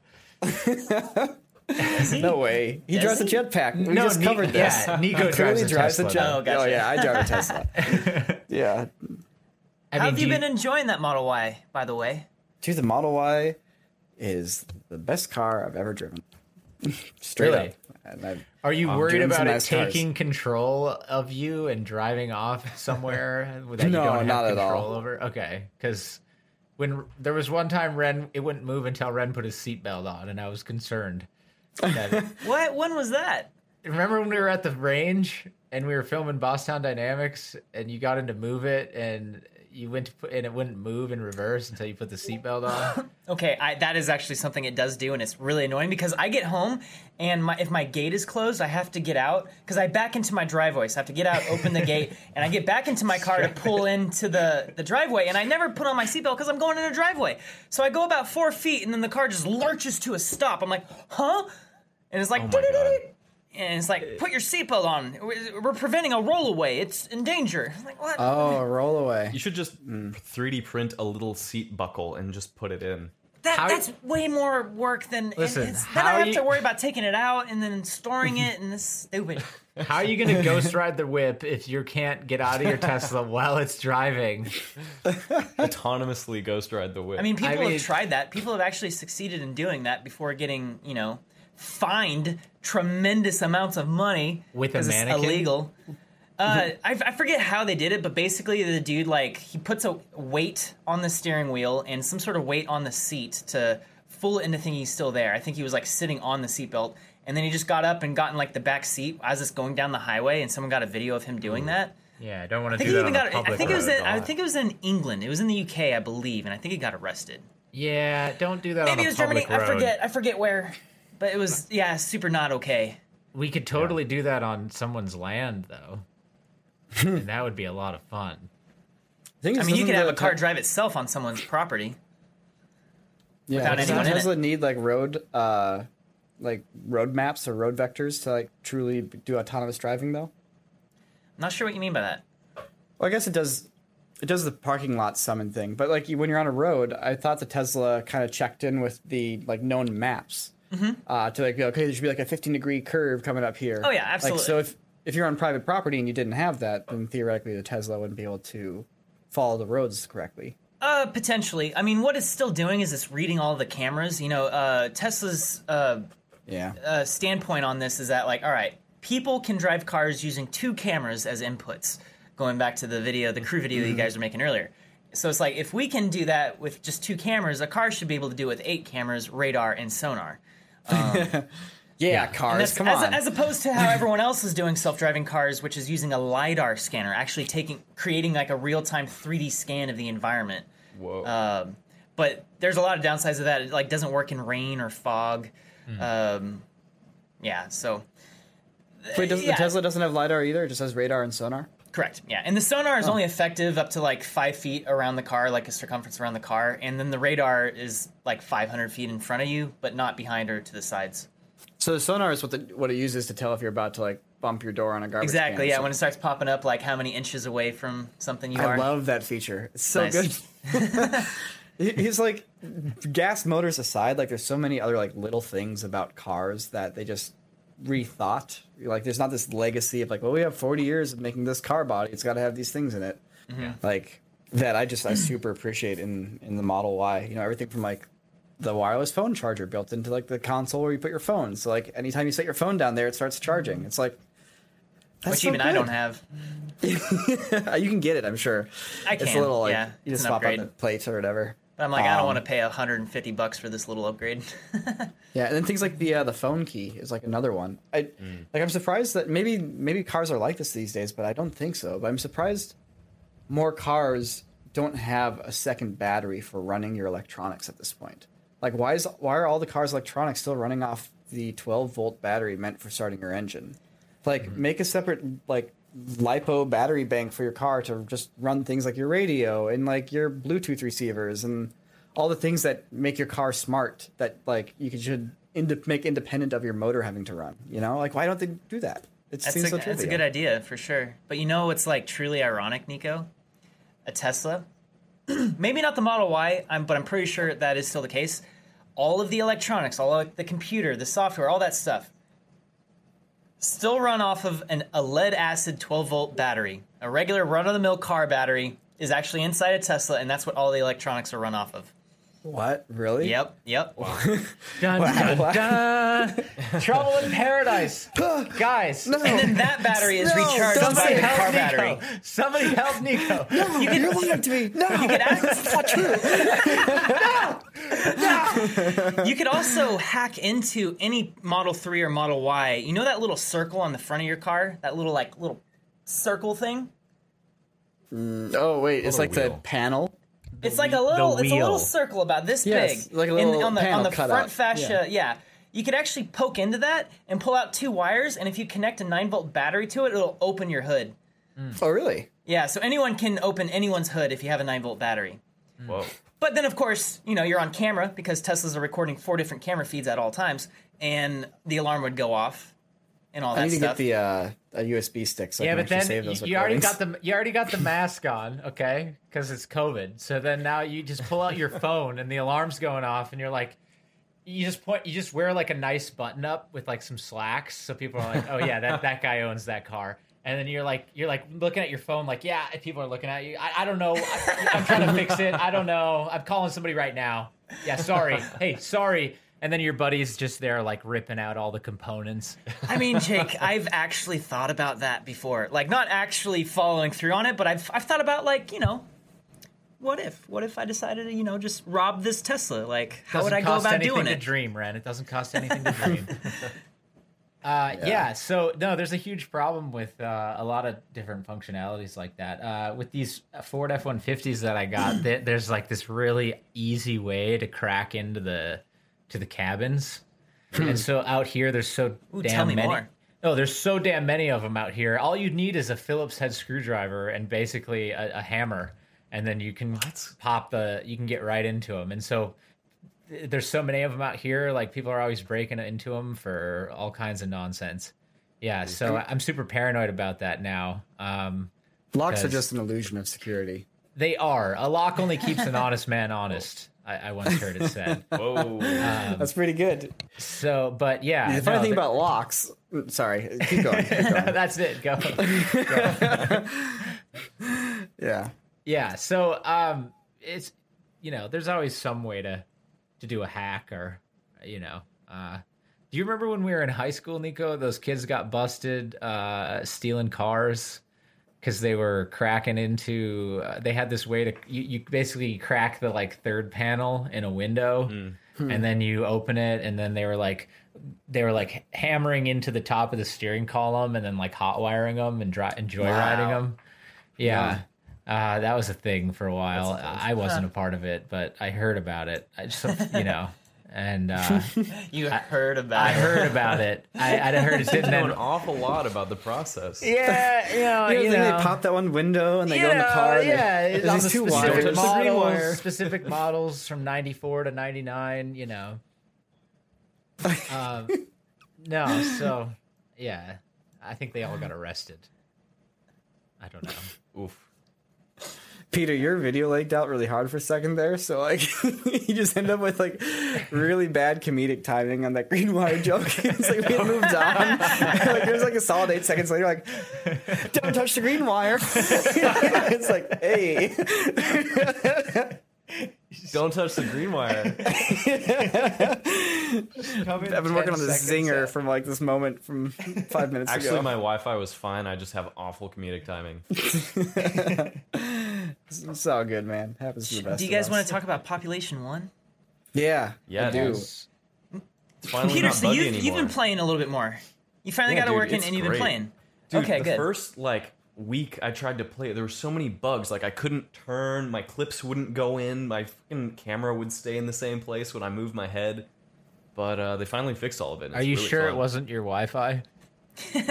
No way. He drives a jetpack. We No, just Ni- covered this. yeah, Nico He drives a drives Tesla, a jet. Oh, gotcha. Oh yeah, I drive a Tesla. yeah, I How mean, have you do been enjoying that Model Y, by the way? dude, the Model Y is the best car I've ever driven. straight Really? up. And I- Are you I'm worried doing some about it nice cars. taking control of you and driving off somewhere that you No, don't have not at control all. over? Okay, because when there was one time Ren, it wouldn't move until Ren put his seatbelt on, and I was concerned. That, What? When was that? remember when we were at the range and we were filming Boston Dynamics, and you got him to move it, and you went to put, and it wouldn't move in reverse until you put the seatbelt on. Okay, I, that is actually something it does do, and it's really annoying because I get home and my, if my gate is closed, I have to get out because I back into my driveway. So I have to get out, open the gate, and I get back into my car to pull into the, the driveway. And I never put on my seatbelt because I'm going in a driveway. So I go about four feet, and then the car just lurches to a stop. I'm like, huh? And it's like, Oh. And it's like, put your seatbelt on. We're we're preventing a rollaway. It's in danger. I'm like, what? oh, roll away. You should just hmm. 3D print a little seat buckle and just put it in. That, How- that's way more work than. and Listen, it's, then I how have you- to worry about taking it out and then storing it, and this is stupid. How are you going to ghost ride the whip if you can't get out of your Tesla while it's driving? Autonomously ghost ride the whip. I mean, people mean- have tried that. People have actually succeeded in doing that before getting, you know, fined tremendous amounts of money With a 'cause it's mannequin? illegal. Uh, I, I forget how they did it, but basically the dude like he puts a weight on the steering wheel and some sort of weight on the seat to fool it into thinking he's still there. I think he was like sitting on the seatbelt, and then he just got up and got in like the back seat as it's going down the highway, and someone got a video of him doing that. Yeah, I don't want to do that on got. I think it was. In, I think it was in England. It was in the UK, I believe, and I think he got arrested. Yeah, don't do that Maybe on it was Germany. road. I forget. I forget where, but it was yeah, super not okay. We could totally do that on someone's land, though. and that would be a lot of fun. Thing I mean, you could have a car te- drive itself on someone's property. yeah, without doesn't anyone in Tesla it. need like road, uh, like road maps or road vectors to like truly do autonomous driving though? I'm not sure what you mean by that. Well, I guess it does. It does the parking lot summon thing, but like when you're on a road, I thought the Tesla kind of checked in with the like known maps Mm-hmm. uh, to like be okay, there should be like a 15 degree curve coming up here. Oh, yeah, Like, absolutely. so if if you're on private property and you didn't have that, then theoretically the Tesla wouldn't be able to follow the roads correctly. Uh, potentially. I mean, what it's still doing is it's reading all the cameras. You know, uh, Tesla's uh, Yeah. uh, standpoint on this is that like, all right, people can drive cars using two cameras as inputs. Going back to the video, the crew video that you guys were making earlier. So it's like if we can do that with just two cameras, a car should be able to do it with eight cameras, radar, and sonar. yeah, And cars. Come as, on. as opposed to how everyone else is doing self-driving cars, which is using a lidar scanner, actually taking, creating like a real-time 3D scan of the environment. Whoa. Um, but there's a lot of downsides of that. It like doesn't work in rain or fog. Um, yeah. So Wait, does, yeah. the Tesla doesn't have lidar either? It just has radar and sonar. Correct. Yeah. And the sonar is only effective up to like five feet around the car, like a circumference around the car, and then the radar is like 500 feet in front of you, but not behind or to the sides. So the sonar is what the, what it uses to tell if you're about to like bump your door on a garbage Exactly. Yeah. When it starts popping up, like how many inches away from something you I are. I love that feature. It's so Nice. good. He's like, gas motors aside, like there's so many other like little things about cars that they just rethought. Like there's not this legacy of like, well, we have 40 years of making this car body. It's got to have these things in it. Mm-hmm. Like that, I just I super appreciate in in the Model Y. You know, everything from like the wireless phone charger built into like the console where you put your phone. So like anytime you set your phone down there, it starts charging. It's like. That's which so even I don't have. you can get it, I'm sure. I can. It's a little like yeah, you just swap out the plates or whatever. But I'm like, I don't Um, want to pay 150 bucks for this little upgrade. Yeah, and then things like the uh, the phone key is like another one. I like I'm surprised that maybe maybe cars are like this these days, but I don't think so. But I'm surprised more cars don't have a second battery for running your electronics at this point. Like why is why are all the cars electronics still running off the 12 volt battery meant for starting your engine? Like make a separate like lipo battery bank for your car to just run things like your radio and like your Bluetooth receivers and all the things that make your car smart that like you could, should ind- make independent of your motor having to run. You know, like why don't they do that? It That's seems a, so that's a good idea for sure. But you know what's like truly ironic, Nico? A Tesla. Maybe not the Model Y, I'm, but I'm pretty sure that is still the case. All of the electronics, all of the computer, the software, all that stuff, still run off of an, a lead acid 12 volt battery. A regular run of the mill car battery is actually inside a Tesla, and that's what all the electronics are run off of. What? Really? Yep, yep. Dun, dun, dun. Trouble in paradise, guys. No. And then that battery is No, recharged don't by say the help car Nico. battery. Somebody help Nico. No, you are lying to me. No, You could act- that's not true. No, no. You could also hack into any Model 3 or Model Y. You know that little circle on the front of your car? That little like little circle thing? Mm, oh wait, it's Little like the wheel. panel. It's like a little it's a little circle about this Yes, big. like a And little on the panel on the cut front out. fascia, yeah. You could actually poke into that and pull out two wires, and if you connect a 9 volt battery to it, it'll open your hood. Hmm. Oh really? Yeah, so anyone can open anyone's hood if you have a 9 volt battery. Hmm. Whoa. But then, of course, you know, you're on camera because Teslas are recording four different camera feeds at all times, and the alarm would go off and all I that need to stuff. get the uh, a USB stick so I Yeah, can but then save you, those you already got the you already got the mask on, okay? Because it's COVID. So then now you just pull out your phone and the alarm's going off, and you're like, you just point, you just wear like a nice button up with like some slacks, so people are like, oh yeah, that that guy owns that car. And then you're like, you're like looking at your phone, like, yeah, people are looking at you. I, I don't know. I, I'm trying to fix it. I don't know. I'm calling somebody right now. Yeah, sorry. Hey, sorry. And then your buddy's just there, like ripping out all the components. I mean, Jake, I've actually thought about that before. Like, not actually following through on it, but I've, I've thought about, like, you know, what if? What if I decided to, you know, just rob this Tesla? Like, how would Doesn't I go about anything doing to it? dream, Ren. It doesn't cost anything to dream. Uh, yeah. so no, there's a huge problem with uh, a lot of different functionalities like that. Uh, with these Ford F-150s that I got, th- there's like this really easy way to crack into the to the cabins, and so out here there's so Ooh, damn tell me many. more. Oh, there's so damn many of them out here. All you need is a Phillips head screwdriver and basically a, a hammer, and then you can pop the. You can get right into them. And so th- there's so many of them out here. Like people are always breaking into them for all kinds of nonsense. Yeah, so I'm super paranoid about that now. Um, Locks are just an illusion of security. they are. A lock only keeps an honest man honest. I, I once heard it said. Whoa. That's pretty good. So, but yeah, The funny no, thing about locks. Sorry, keep going. Keep going. that's it. Go. yeah. Yeah, so um it's you know, there's always some way to to do a hack or you know, uh do you remember when we were in high school, Nico? Those kids got busted uh stealing cars cuz they were cracking into uh, they had this way to you, you basically crack the like third panel in a window and then you open it and then they were like they were like hammering into the top of the steering column and then like hot wiring them and, dri- and joyriding Wow. them. Yeah. Uh, that was a thing for a while. I wasn't a part of it, but I heard about it. I just, you know, and uh, You heard about I it. heard about it. I, I heard it didn't. know an awful lot about the process. yeah, you know, You you know, know, they pop that one window and they go in the Yeah, car. and Yeah, they- it's on these the two specific wires. Touch the green models, wire. specific models from '94 to '99. You know. Um, no, so yeah, I think they all got arrested. I don't know. Oof. Peter, your video leaked out really hard for a second there, so like you just end up with like really bad comedic timing on that green wire joke. it's like we had moved on. like there's like a solid eight seconds later, like don't touch the green wire. it's like, hey, Don't touch the green wire. I've been working on this zinger from like this moment from five minutes Actually, ago. Actually, my Wi-Fi was fine. I just have awful comedic timing. It's all good, man. Happens to the best. Do you of guys us. want to talk about Population One? Yeah, Yeah, I do. dude. Finally Peter, not so you've, anymore. you've been playing a little bit more. You finally Yeah, got it dude, working, it's and you've been playing. Dude, okay, the good. first like week I tried to play there were so many bugs. Like I couldn't turn, my clips wouldn't go in, my fucking camera would stay in the same place when I moved my head. But uh, they finally fixed all of it. Are you really sure it wasn't your Wi-Fi?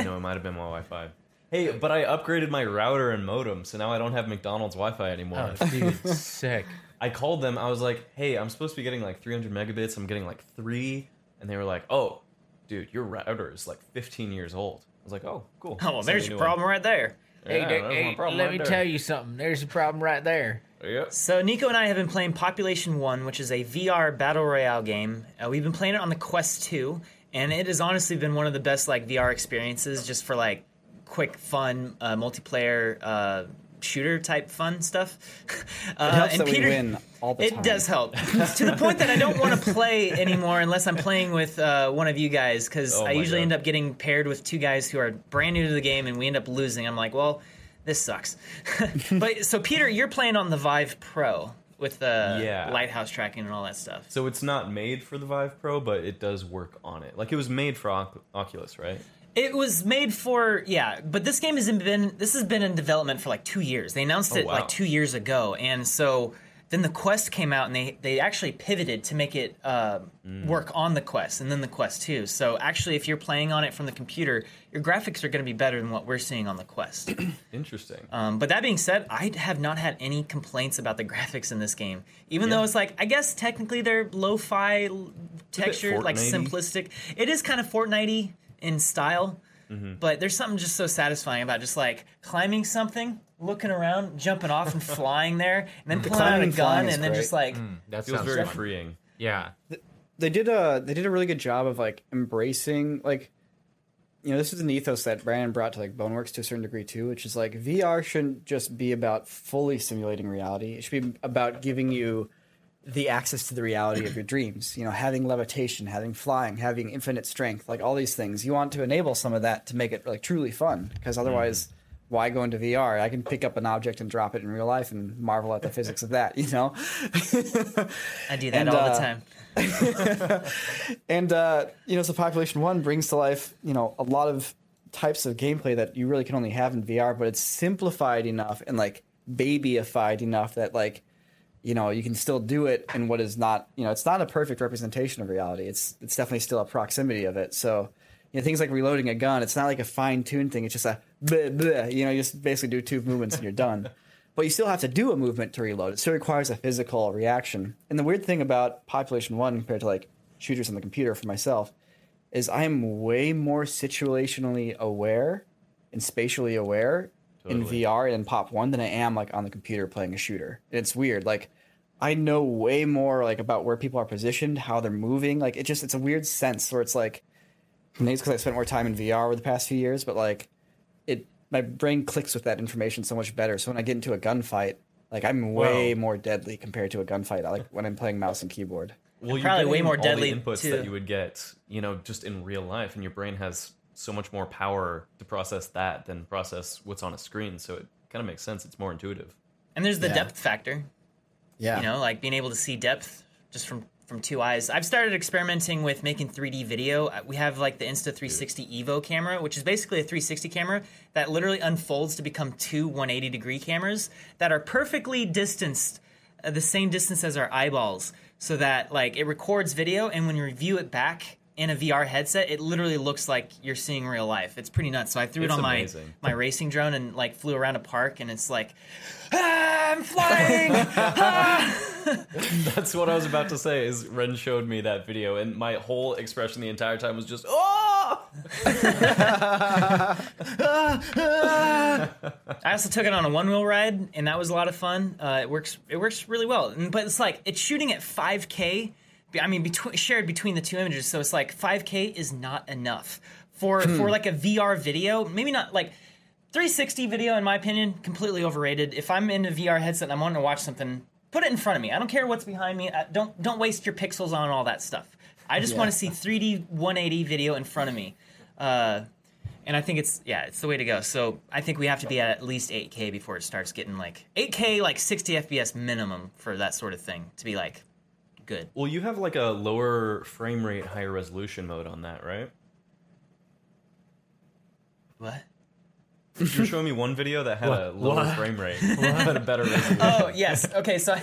no, it might have been my Wi-Fi. Hey, but I upgraded my router and modem, so now I don't have McDonald's Wi-Fi anymore. Oh, dude, sick. I called them. I was like, "Hey, I'm supposed to be getting like 300 megabits. I'm getting like three, and they were like, "Oh, dude, your router is like 15 years old." I was like, "Oh, cool." Oh, well, there's your new one." problem right there. Hey, Yeah, there- hey, let right me there. tell you something. There's a problem right there. Yep. So Nico and I have been playing Population One, which is a VR battle royale game. Uh, we've been playing it on the Quest Two, and it has honestly been one of the best like VR experiences, just for like quick, fun uh, multiplayer uh, shooter type fun stuff. Uh, It helps and that we win all the it does help to the point that I don't want to play anymore unless I'm playing with uh, one of you guys because Oh I usually God. end up getting paired with two guys who are brand new to the game and we end up losing. I'm like, well, this sucks. but so Peter, you're playing on the Vive Pro with the Yeah. lighthouse tracking and all that stuff. So it's not made for the Vive Pro, but it does work on it. Like it was made for Oc- Oculus, right? It was made for yeah, but this game has been this has been in development for like two years. They announced Oh, it wow. like two years ago, and so then the Quest came out and they they actually pivoted to make it uh, Mm. work on the Quest and then the Quest 2. So actually, if you're playing on it from the computer, your graphics are going to be better than what we're seeing on the Quest. Interesting. Um, but that being said, I have not had any complaints about the graphics in this game. Even Yeah. though it's like, I guess technically they're lo-fi textured, like simplistic. It is kind of Fortnite in style, Mm-hmm. but there's something just so satisfying about just like climbing something, looking around, jumping off and flying there, and then pulling out climbing a and gun, is and then great. just like, That Feels very fun. freeing. Yeah. they did a they did a really good job of like embracing like you know this is an ethos that Brandon brought to like Boneworks to a certain degree too, which is like VR shouldn't just be about fully simulating reality. It should be about giving you the access to the reality of your dreams. You know, having levitation, having flying, having infinite strength, like all these things. You want to enable some of that to make it like truly fun, because otherwise. Why go into VR? I can pick up an object and drop it in real life and marvel at the physics of that, you know? I do that And, all uh, the time. And uh, you know, so Population One brings to life, you know, a lot of types of gameplay that you really can only have in VR, but it's simplified enough and like babyified enough that like, you know, you can still do it in what is not, you know, it's not a perfect representation of reality. It's it's definitely still a proximity of it. So, you know, things like reloading a gun, it's not like a fine tuned thing. It's just a bleh, bleh, you know, you just basically do two movements and you're done. But you still have to do a movement to reload. It still requires a physical reaction. And the weird thing about Population One compared to like shooters on the computer for myself is I'm way more situationally aware and spatially aware in VR and in Pop One than I am like on the computer playing a shooter. And it's weird. Like I know way more like about where people are positioned, how they're moving. Like it just it's a weird sense where it's like maybe it's because I spent more time in VR over the past few years, but like it my brain clicks with that information so much better. So when I get into a gunfight, like I'm way Wow. more deadly compared to a gunfight. I like when I'm playing mouse and keyboard. Well, you're probably way more all deadly, the inputs too. that you would get, you know, just in real life, and your brain has so much more power to process that than process what's on a screen. So it kind of makes sense. It's more intuitive. And there's the Yeah. depth factor. Yeah. you know like being able to see depth just from from two eyes. I've started experimenting with making 3d video. Uh, we have like the insta 360 evo camera which is basically a 360 camera that literally unfolds to become two 180 degree cameras that are perfectly distanced uh, the same distance as our eyeballs so that like it records video and when you review it back in a VR headset, it literally looks like you're seeing real life. It's pretty nuts. So I threw it on my amazing. my racing drone and like flew around a park, and it's like, ah, I'm flying. That's what I was about to say. Is Ren showed me that video, and my whole expression the entire time was just oh. I also took it on a one wheel ride, and that was a lot of fun. Uh, it works. It works really well. But it's like it's shooting at 5K. I mean, between, shared between the two images, so it's like 5K is not enough for for like a VR video. Maybe not like 360 video, in my opinion, completely overrated. If I'm in a VR headset and I'm wanting to watch something, put it in front of me. I don't care what's behind me. I, don't don't waste your pixels on all that stuff. I just want to see 3D 180 video in front of me. Uh, and I think it's yeah, it's the way to go. So I think we have to be at at least 8K before it starts getting like 8K, like 60 FPS minimum for that sort of thing to be like good. Well, you have like a lower frame rate, higher resolution mode on that, right? What? You were showing me one video that had a lower What? frame rate, but a better resolution. Oh yes. Okay. So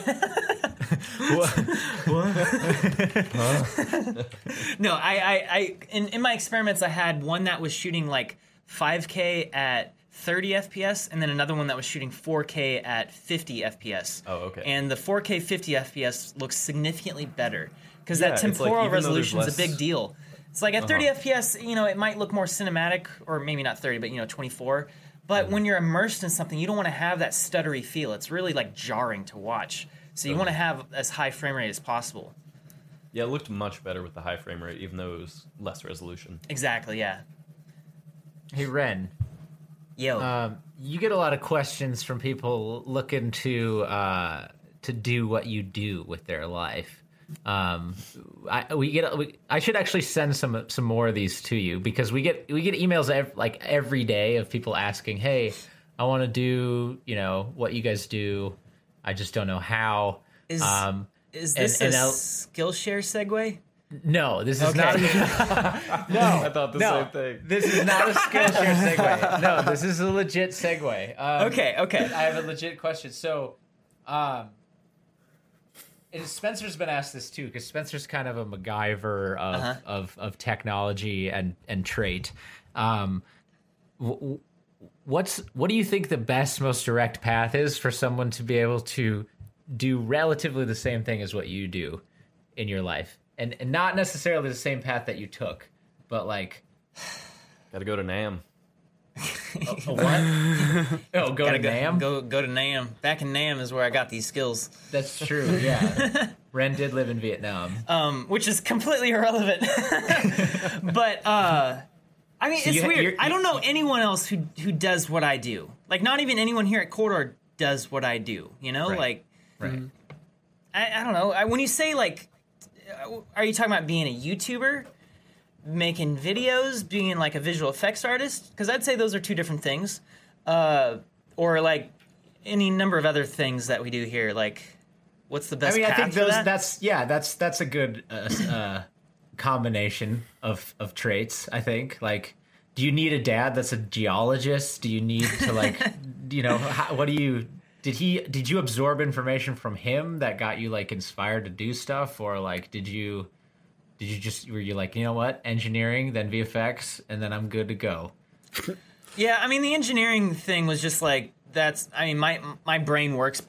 no, I, I, I in, in my experiments I had one that was shooting like 5K at 30 FPS, and then another one that was shooting 4K at 50 FPS. Oh, okay. And the 4K 50 FPS looks significantly better because Yeah, that it's like, temporal even resolution is a less- Uh-huh. big deal. It's like at 30 FPS, you know, it might look more cinematic, or maybe not 30, but you know, 24. But Mm-hmm. when you're immersed in something, you don't want to have that stuttery feel. It's really like jarring to watch. So you want to have as high frame rate as possible. Yeah, it looked much better with the high frame rate, even though it was less resolution. Exactly. Yeah. Hey Ren, Yo. Um, you get a lot of questions from people looking to uh, to do what you do with their life. Um, I, we get. We, I should actually send some some more of these to you because we get we get emails ev- like every day of people asking, "Hey, I want to do you know what you guys do. I just don't know how." is um, is and- this and a I'll- Skillshare segue? No, this is Okay. not. no, I thought the no, same thing. this is not a Skillshare segue. No, this is a legit segue. Um, Okay, okay. I have a legit question. So, um, and Spencer's been asked this too, because Spencer's kind of a MacGyver of Uh-huh. of, of technology and and trait. Um, w- w- what's what do you think the best, most direct path is for someone to be able to do relatively the same thing as what you do in your life, and and not necessarily the same path that you took, but like Gotta go to Nam. a what? oh, go Gotta to go, Nam. go go to Nam. Back in Nam is where I got these skills. That's true. Yeah, Ren did live in Vietnam. um, which is completely irrelevant. but uh, I mean, it's you- weird. you're- I don't know anyone else who who does what I do. Like, not even anyone here at Corridor does what I do. You know, Right. like Right. I, I don't know. I, when you say like, are you talking about being a YouTuber, making videos, being like a visual effects artist? Because I'd say those are two different things. Uh, or like any number of other things that we do here. Like, what's the best? I mean, I think those. that? That's yeah. That's that's a good uh, uh, combination of of traits. I think. Like, do you need a dad that's a geologist? Do you need to like, you know, how, what do you? Did he? Did you absorb information from him that got you like inspired to do stuff, or like, did you? Did you just were you like you know what engineering then VFX and then I'm good to go? Yeah, I mean the engineering thing was just like that's. I mean my my brain works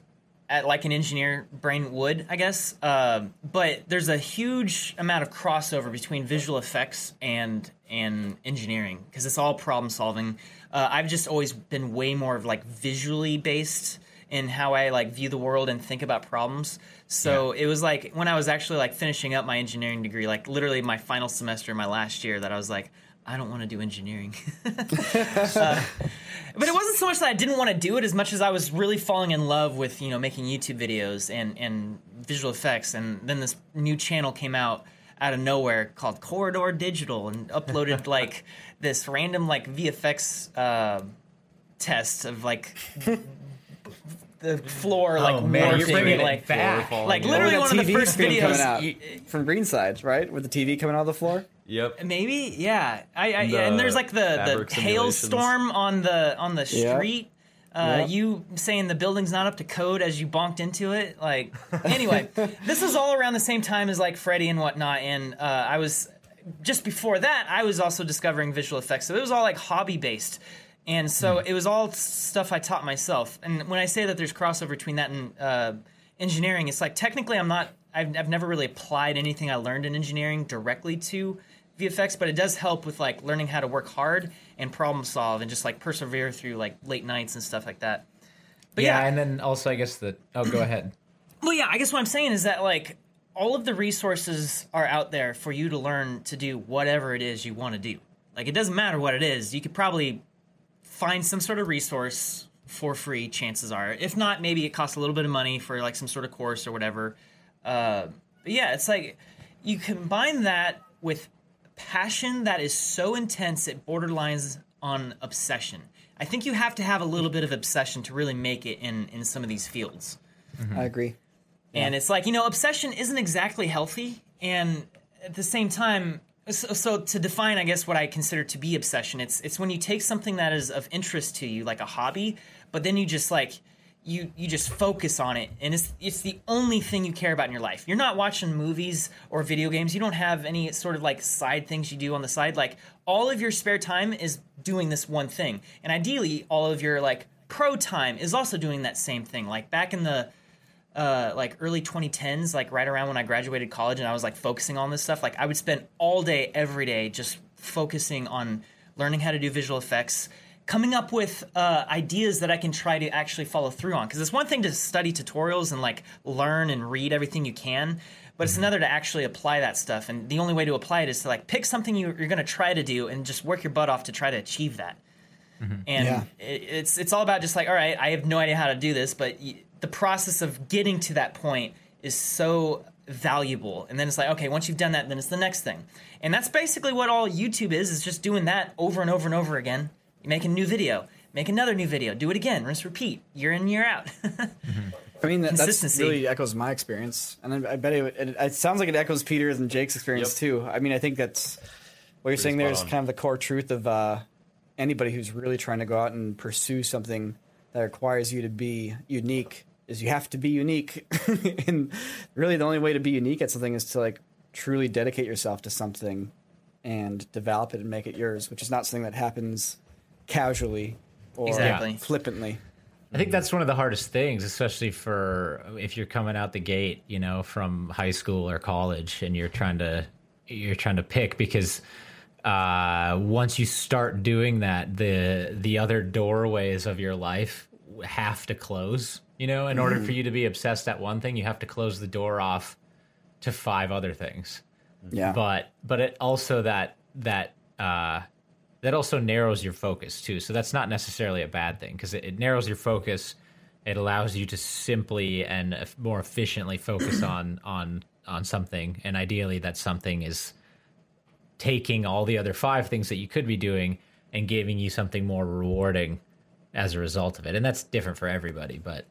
at like an engineer brain would, I guess. Um, but there's a huge amount of crossover between visual effects and and engineering because it's all problem solving. Uh, I've just always been way more of like visually based in how I like view the world and think about problems. So it was like when I was actually like finishing up my engineering degree, like literally my final semester, my last year, that I was like, I don't want to do engineering. but it wasn't so much that I didn't want to do it as much as I was really falling in love with you know making YouTube videos and and visual effects. And then this new channel came out out of nowhere called Corridor Digital and uploaded like this random like VFX uh, test of like the floor like Oh, man, you're warping bringing it like back. like literally that one of the first screen coming videos. out y- from Greenside, right? With the TV coming out of the floor. Yep. Maybe, yeah. I, I The and there's like the the simulations. hailstorm on the on the Yeah. street. Uh, Yeah. You saying the building's not up to code as you bonked into it. Like anyway, this was all around the same time as like Freddy and whatnot. And uh, I was just before that, I was also discovering visual effects. So it was all like hobby based. And so it was all stuff I taught myself. And when I say that there's crossover between that and uh, engineering, it's like technically I'm not, I've, I've never really applied anything I learned in engineering directly to VFX, but it does help with like learning how to work hard and problem solve and just like persevere through like late nights and stuff like that. But yeah, yeah, and then also I guess the oh go ahead. well, yeah, I guess what I'm saying is that like all of the resources are out there for you to learn to do whatever it is you want to do. Like it doesn't matter what it is. You could probably find some sort of resource for free. Chances are, if not, maybe it costs a little bit of money for like some sort of course or whatever. Uh, but yeah, it's like you combine that with passion that is so intense it borderlines on obsession. I think you have to have a little bit of obsession to really make it in in some of these fields. I agree. And it's like, you know, obsession isn't exactly healthy. And at the same time, so, so to define, I guess, what I consider to be obsession, it's it's when you take something that is of interest to you, like a hobby, but then you just like you you just focus on it, and it's it's the only thing you care about in your life. You're not watching movies or video games. You don't have any sort of like side things you do on the side. Like all of your spare time is doing this one thing, and ideally, all of your like pro time is also doing that same thing. Like back in the uh, like early 2010s, like right around when I graduated college and I was like focusing on this stuff, like I would spend all day, every day, just focusing on learning how to do visual effects, coming up with uh, ideas that I can try to actually follow through on. Because it's one thing to study tutorials and like learn and read everything you can, but it's another to actually apply that stuff. And the only way to apply it is to like pick something you, you're going to try to do and just work your butt off to try to achieve that. and Yeah. it, it's it's all about just like all right, I have no idea how to do this, but y- the process of getting to that point is so valuable. And then it's like okay, once you've done that, then it's the next thing, and that's basically what all YouTube is is just doing that over and over and over again. You make a new video, make another new video, do it again, rinse, repeat, year in year out. I mean, that, that's really echoes my experience, and I, I bet it, it, it sounds like it echoes Peter's and Jake's experience Yep. too. I mean, I think that's what you're saying there is on. kind of the core truth of uh, anybody who's really trying to go out and pursue something that requires you to be unique. Is you have to be unique, and really the only way to be unique at something is to like truly dedicate yourself to something and develop it and make it yours, which is not something that happens casually or Exactly. flippantly. I think that's one of the hardest things, especially for if you're coming out the gate, you know, from high school or college, and you're trying to you're trying to pick because uh, once you start doing that, the the other doorways of your life have to close. You know, in order for you to be obsessed at one thing, you have to close the door off to five other things. Yeah, but but it also that that uh that also narrows your focus too. So that's not necessarily a bad thing because it, it narrows your focus. It allows you to simply and more efficiently focus on on on something. And ideally that something is taking all the other five things that you could be doing and giving you something more rewarding as a result of it. And that's different for everybody but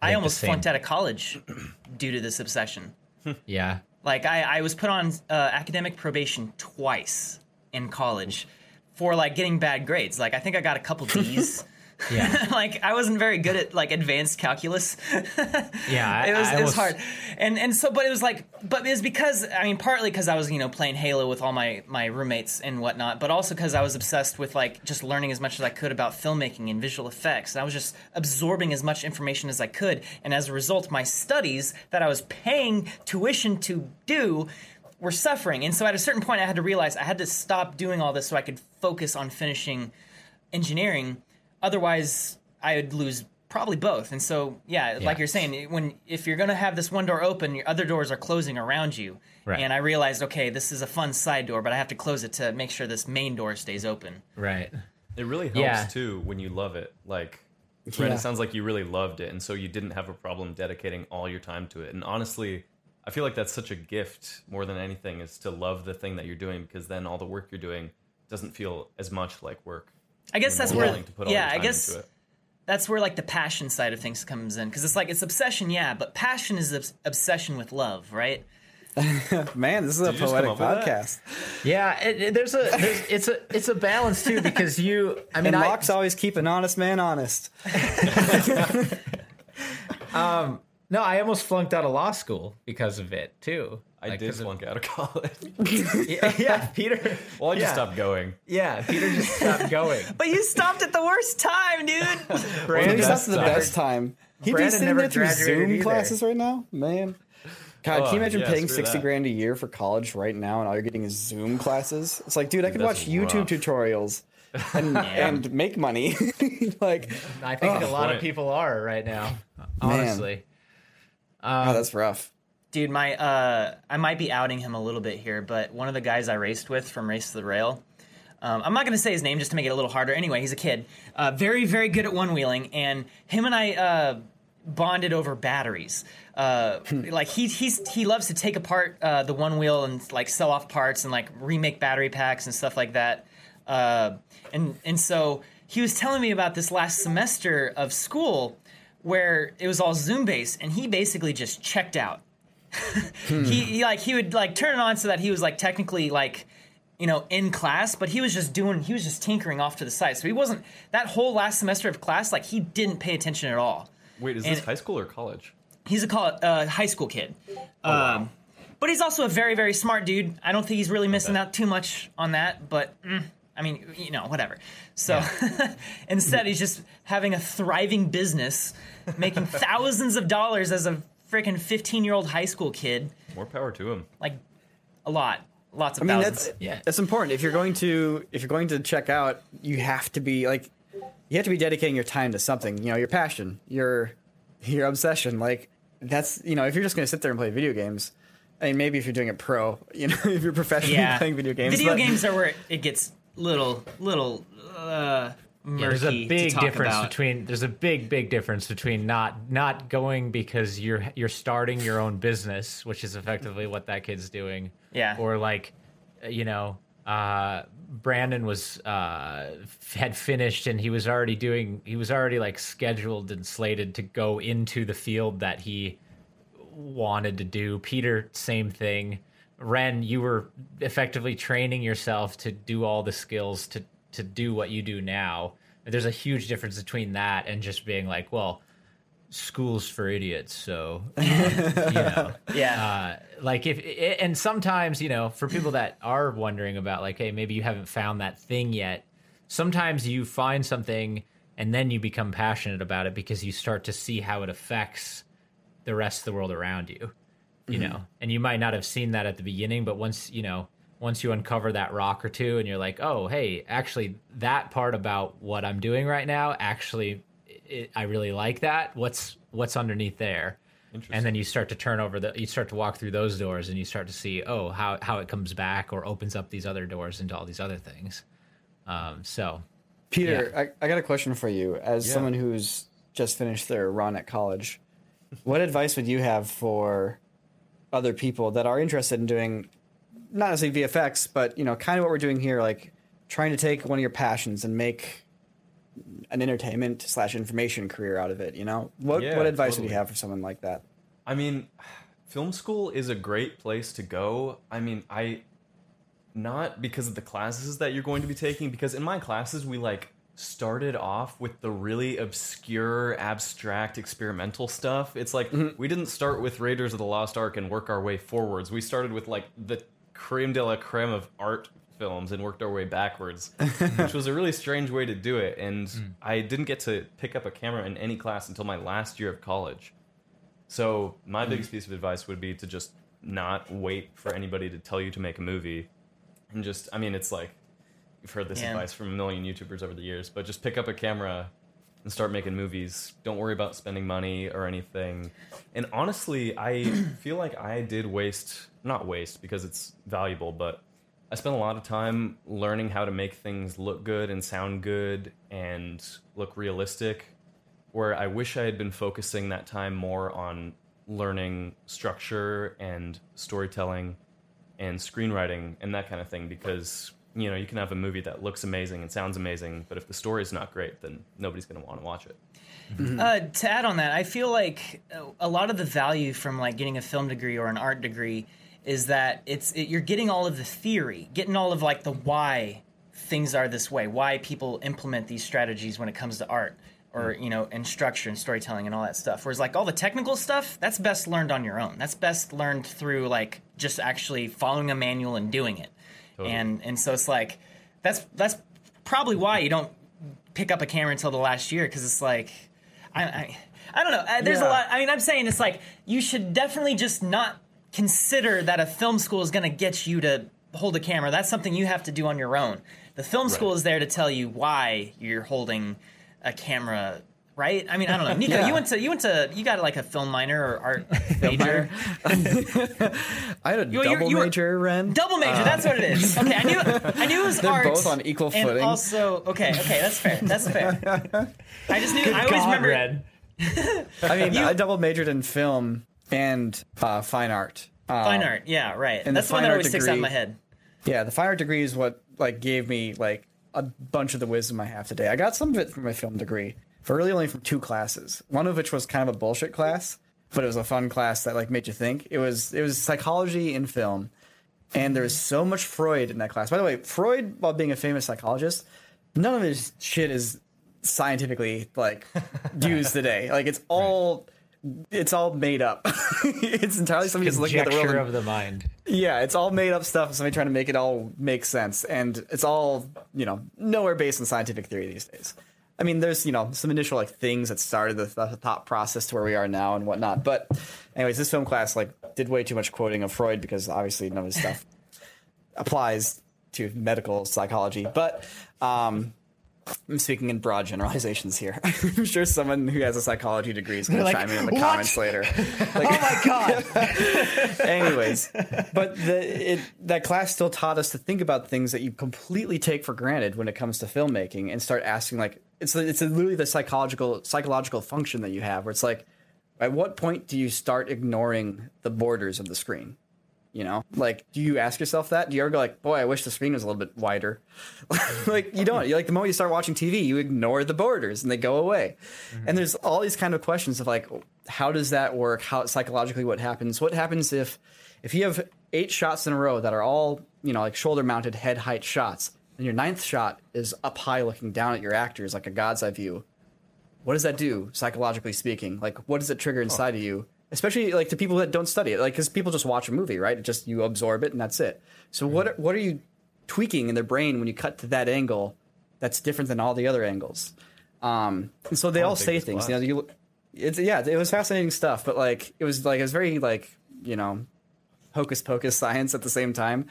I almost flunked out of college due to this obsession. yeah Like I, I was put on uh, academic probation twice in college for like getting bad grades. Like I think I got a couple D's. Yeah like I wasn't very good at like advanced calculus. yeah I- it was I it was almost- hard, and and so but it was like but it was because I mean partly because I was you know playing Halo with all my my roommates and whatnot, but also because I was obsessed with like just learning as much as I could about filmmaking and visual effects. And I was just absorbing as much information as I could, and as a result, my studies that I was paying tuition to do were suffering. And so at a certain point, I had to realize I had to stop doing all this so I could focus on finishing engineering. Otherwise, I would lose probably both. And so, yeah, like you're saying, when if you're going to have this one door open, your other doors are closing around you. Right. And I realized, okay, this is a fun side door, but I have to close it to make sure this main door stays open. right It really helps Yeah. too when you love it. Like, Ren, Yeah. it sounds like you really loved it, and so you didn't have a problem dedicating all your time to it. And honestly, I feel like that's such a gift more than anything is to love the thing that you're doing because then all the work you're doing doesn't feel as much like work. I guess that's where, to put yeah, I guess that's where like the passion side of things comes in because it's like it's obsession, yeah, but passion is obs- obsession with love, right? Man, this is a Did you just come poetic up with that? podcast. Yeah, it, it- there's a there's, it's a it's a balance too because you I mean And I, Locks always keep an honest man honest. Um, no I almost flunked out of law school because of it too. I Like, did 'cause of- flunk out of college. yeah, yeah, Peter. well, I just yeah, stopped going. Yeah, Peter just stopped going. But you stopped at the worst time, dude. Brandon, He's best not the best time. He'd be sitting never there through Zoom either. classes right now, man. God, Oh, can you oh, imagine yeah, paying sixty that. grand a year for college right now, and all you're getting is Zoom classes? It's like, dude, I could That's watch YouTube rough. tutorials and and make money. like, I think a lot of people are right now. Honestly, oh, that's rough. Dude, my uh, I might be outing him a little bit here, but one of the guys I raced with from Race to the Rail, um, I'm not going to say his name just to make it a little harder. Anyway, he's a kid, uh, very very good at one wheeling, and him and I uh, bonded over batteries. Uh, like he he's he loves to take apart uh, the one wheel and like sell off parts and like remake battery packs and stuff like that. Uh, and and so he was telling me about this last semester of school where it was all Zoom based, and he basically just checked out he, he like he would like turn it on so that he was like technically like you know in class but he was just doing he was just tinkering off to the side. So he wasn't that whole last semester of class like he didn't pay attention at all. Wait, is And- this high school or college? he's a col- uh, high school kid. Um, but he's also a very very smart dude. I don't think he's really missing out too much on that but mm, i mean you know whatever. So instead he's just having a thriving business making thousands of dollars as a freaking 15 year old high school kid More power to him. like a lot, lots of I mean, thousands. that's Yeah. that's important. If you're going to if you're going to check out, you have to be like you have to be dedicating your time to something. You know, your passion, your your obsession. Like that's you know, if you're just going to sit there and play video games, I mean, maybe if you're doing it pro, you know, if you're professionally yeah, playing video games, Video but- games are where it gets little, little uh, murky. there's a big difference about. between there's a big big difference between not not going because you're you're starting your own business, which is effectively what that kid's doing. Yeah. Or like, you know, uh, Brandon was uh, had finished and he was already doing he was already like scheduled and slated to go into the field that he wanted to do. Peter, same thing. Ren, you were effectively training yourself to do all the skills to to do what you do now. There's a huge difference between that and just being like, well, school's for idiots, so you know. Yeah. Uh, like if and sometimes you know for people that are wondering about like hey maybe you haven't found that thing yet sometimes you find something and then you become passionate about it because you start to see how it affects the rest of the world around you you know and you might not have seen that at the beginning but once you know once you uncover that rock or two and you're like oh hey actually that part about what i'm doing right now actually it, i really like that. What's what's underneath there? And then you start to turn over the you start to walk through those doors and you start to see oh how how it comes back or opens up these other doors into all these other things. Um so Peter, I, I got a question for you. As Yeah. someone who's just finished their run at college, what advice would you have for other people that are interested in doing not necessarily VFX, but you know, kind of what we're doing here, like trying to take one of your passions and make an entertainment slash information career out of it? You know, what Yeah, what advice would you have for someone like that? I mean, film school is a great place to go. I mean, I not because of the classes that you're going to be taking because in my classes we like started off with the really obscure, abstract, experimental stuff. It's like mm-hmm. we didn't start with Raiders of the Lost Ark and work our way forwards. We started with like the creme de la creme of art films and worked our way backwards, which was a really strange way to do it. And hmm. I didn't get to pick up a camera in any class until my last year of college. So my hmm. biggest piece of advice would be to just not wait for anybody to tell you to make a movie, and just I mean it's like you've heard this Yeah. advice from a million YouTubers over the years, but just pick up a camera and start making movies. Don't worry about spending money or anything. And honestly, I feel like I did waste not waste because it's valuable, but I spent a lot of time learning how to make things look good and sound good and look realistic where I wish I had been focusing that time more on learning structure and storytelling and screenwriting and that kind of thing because you know you can have a movie that looks amazing and sounds amazing but if the story's not great then nobody's going to want to watch it Uh, to add on that, I feel like uh, a lot of the value from like getting a film degree or an art degree is that it's it, you're getting all of the theory, getting all of like the why things are this way, why people implement these strategies when it comes to art or you know and structure and storytelling and all that stuff. Whereas like all the technical stuff, that's best learned on your own. That's best learned through like just actually following a manual and doing it. And and so it's like that's that's probably why you don't pick up a camera until the last year because it's like I, I I don't know. Uh, There's a lot. I mean, I'm saying it's like you should definitely just not consider that a film school is going to get you to hold a camera. That's something you have to do on your own. The film school is there to tell you why you're holding a camera. Right? I mean, I don't know. Niko, Yeah. you went to you went to you got like a film minor or art major, I had a You- you- double you were- major, Wren. double major. that's what it is. Okay, I knew I knew it was They're art. both on equal footing. and footing. Also, okay, okay, that's fair. That's fair. I just knew. I always God, remember. Red. I mean, I double majored in film and uh, fine art. Uh, Fine art, yeah, right. and That's the one that art always sticks out in my head. Yeah, the fine art degree is what like gave me like a bunch of the wisdom I have today. I got some of it from my film degree, but really only from two classes. One of which was kind of a bullshit class, but it was a fun class that like made you think. It was it was psychology in film, and there was so much Freud in that class. By the way, Freud, while being a famous psychologist, none of his shit is scientifically like used today. Like it's all. It's all made up. it's entirely somebody just looking at the world. And- of the mind. yeah, it's all made up stuff. Somebody trying to make it all make sense, and it's all you know nowhere based in scientific theory these days. I mean, there's you know some initial like things that started the, the thought process to where we are now and whatnot. But anyways, this film class like did way too much quoting of Freud because obviously none of his stuff applies to medical psychology. But um, I'm speaking in broad generalizations here. I'm sure someone who has a psychology degree is going to chime in in the "What?" comments later. oh my god! Anyways, but the, it, that class still taught us to think about things that you completely take for granted when it comes to filmmaking and start asking like it's it's literally the psychological psychological function that you have where it's like at what point do you start ignoring the borders of the screen? You know like do you ask yourself that? Do you ever go like boy i wish the screen was a little bit wider. Like you don't. You like the moment you start watching tv you ignore the borders and they go away. Mm-hmm. And there's all these kind of questions of like how does that work? How psychologically what happens? What happens if if you have eight shots in a row that are all you know like shoulder mounted head height shots and your ninth shot is up high looking down at your actors like a god's eye view. What does that do psychologically speaking? Like what does it trigger inside of you? Especially like to people that don't study it like because people just watch a movie right? It just you absorb it and that's it. So what what are you tweaking in their brain when you cut to that angle that's different than all the other angles? Um and so they all say things you know you it's yeah it was fascinating stuff but like it was like it was very like you know hocus pocus science at the same time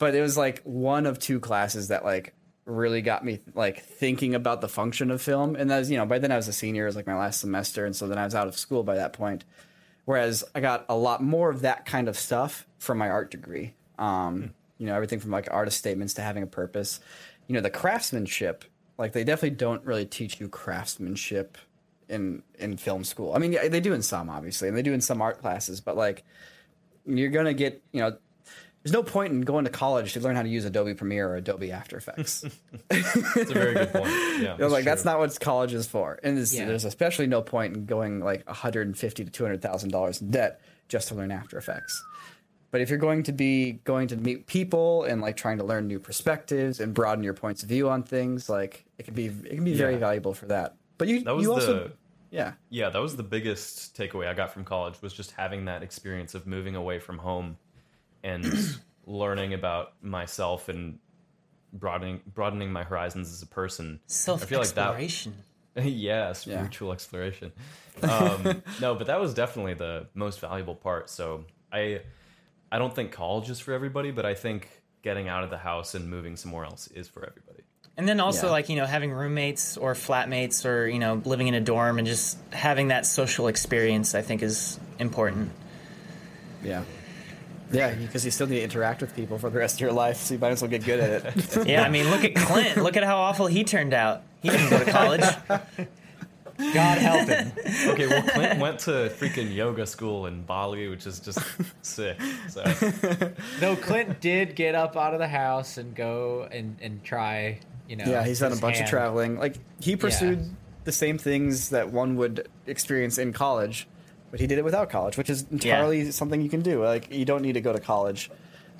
but it was like one of two classes that like really got me like thinking about the function of film. And that was you know by then i was a senior it was like my last semester and so then i was out of school by that point. Whereas i got a lot more of that kind of stuff from my art degree. Um you know everything from like artist statements to having a purpose. You know the craftsmanship like they definitely don't really teach you craftsmanship in in film school. I mean they do in some obviously and they do in some art classes but like you're gonna get you know there's no point in going to college to learn how to use Adobe Premiere or Adobe After Effects. That's a very good point. Yeah, They're like that's not what college is for, and there's, Yeah. there's especially no point in going like 150 to 200 thousand dollars in debt just to learn After Effects. But if you're going to be going to meet people and like trying to learn new perspectives and broaden your points of view on things, like it can be it can be very valuable for that. But you That was you the also yeah yeah that was the biggest takeaway I got from college was just having that experience of moving away from home and learning about myself and broadening broadening my horizons as a person. Self I feel like that exploration. yeah, spiritual exploration. Um, no, but that was definitely the most valuable part. So I, I don't think college is for everybody, but I think getting out of the house and moving somewhere else is for everybody. And then also Yeah. like, you know, having roommates or flatmates or, you know, living in a dorm and just having that social experience I think is important. yeah yeah because you still need to interact with people for the rest of your life, so you might as well get good at it. Yeah, I mean, look at Clint. Look at how awful he turned out. He didn't go to college. God help him. Okay, well, Clint went to freaking yoga school in Bali, which is just sick. So Though Clint did get up out of the house and go and, and try, you know. Yeah, he's done a bunch hand. of traveling. Like he pursued the same things that one would experience in college, but he did it without college, which is entirely something you can do. Like you don't need to go to college,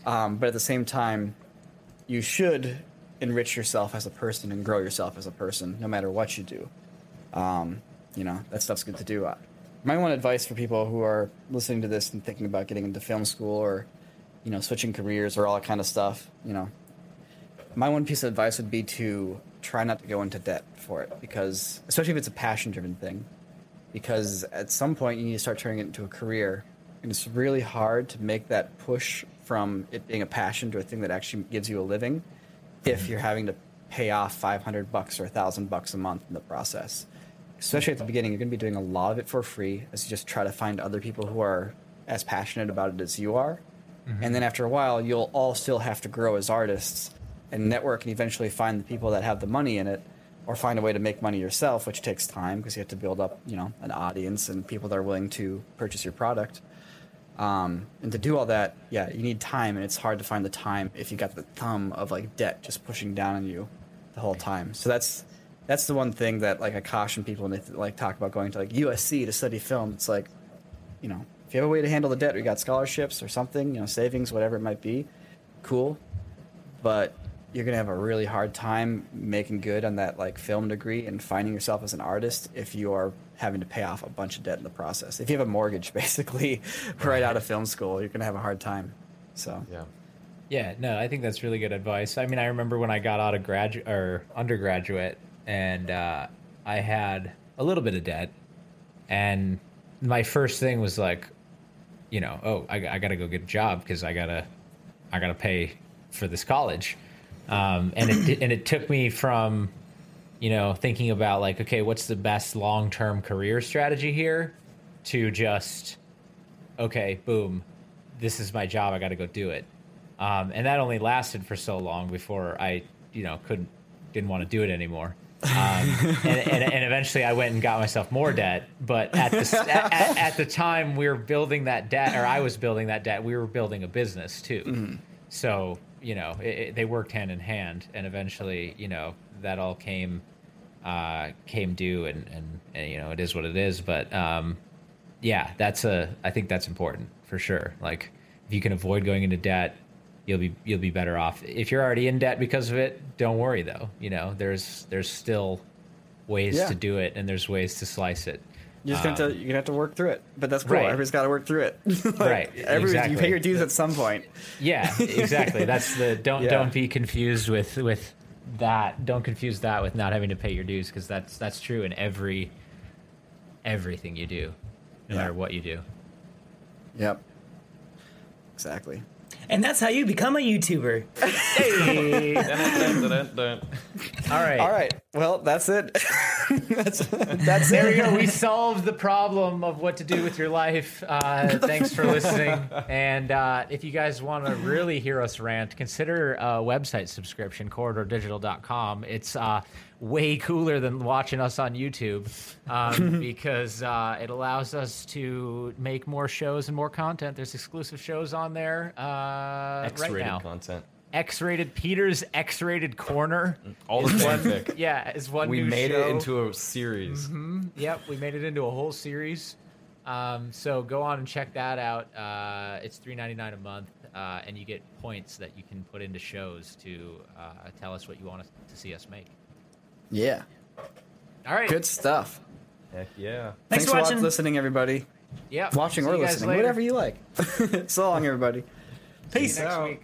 um, but at the same time, you should enrich yourself as a person and grow yourself as a person, no matter what you do. Um, you know that stuff's good to do. Uh, My one advice for people who are listening to this and thinking about getting into film school or, you know, switching careers or all that kind of stuff, you know, my one piece of advice would be to try not to go into debt for it because especially if it's a passion driven thing because at some point you need to start turning it into a career. And it's really hard to make that push from it being a passion to a thing that actually gives you a living if you're having to pay off 500 bucks or 1000 bucks a month in the process. Especially at the beginning you're going to be doing a lot of it for free as you just try to find other people who are as passionate about it as you are. Mm-hmm. And then after a while you'll all still have to grow as artists and network and eventually find the people that have the money in it or find a way to make money yourself which takes time because you have to build up you know an audience and people that are willing to purchase your product. Um, and to do all that yeah you need time and it's hard to find the time if you got the thumb of like debt just pushing down on you the whole time. So that's that's the one thing that like i caution people when they like talk about going to like usc to study film. It's like you know, if you have a way to handle the debt, or you got scholarships or something, you know, savings, whatever it might be, cool. But you're gonna have a really hard time making good on that like film degree and finding yourself as an artist if you are having to pay off a bunch of debt in the process. If you have a mortgage, basically, right out of film school, you're gonna have a hard time. So yeah, Yeah, no, I think that's really good advice. I mean, I remember when I got out of gradu or undergraduate, and uh, I had a little bit of debt, and my first thing was like, you know, oh, I, I got to go get a job because I gotta, I gotta pay for this college, um, and it and it took me from, you know, thinking about like, okay, what's the best long term career strategy here, to just, okay, boom, this is my job. I got to go do it. Um, and that only lasted for so long before I, you know, couldn't, didn't want to do it anymore. Um, and, and, and eventually I went and got myself more debt. But at the at, at, at the time we were building that debt, or I was building that debt, we were building a business too. So you know it, it, they worked hand in hand, and eventually you know that all came uh, came due, and, and and you know it is what it is. But um, yeah, that's a I think that's important for sure. Like if you can avoid going into debt, you'll be you'll be better off. If you're already in debt because of it, don't worry though. You know, there's there's still ways Yeah. to do it and there's ways to slice it. You're just gonna have to, um, you're gonna have to work through it, but that's cool. Right. Everybody's got to work through it. Like, Right, Every, You pay your dues at some point. Yeah, exactly. That's the don't Yeah. don't be confused with with that. Don't confuse that with not having to pay your dues because that's that's true in every everything you do, no Yeah. matter what you do. Yep. Exactly. And that's how you become a YouTuber. Hey, all right. All right. Well, that's it. that's that's There we go. We solved the problem of what to do with your life. Uh, thanks for listening. And uh, if you guys want to really hear us rant, consider a website subscription, corridordigital.com. It's uh, way cooler than watching us on YouTube um, because uh, it allows us to make more shows and more content. There's exclusive shows on there uh, X-rated now. content. X-rated Peter's X-rated Corner. All the fanfic. Yeah, is one we new made show. it into a series. Yep, we made it into a whole series. Um, so go on and check that out. Uh, it's three ninety nine a month, uh, and you get points that you can put into shows to uh, tell us what you want us to see us make. Yeah. All right, Good stuff. Heck yeah. Thanks for wa- watching. listening, everybody. Yeah, Watching See or listening, later. whatever you like. so long, everybody. Peace. See you next out. week.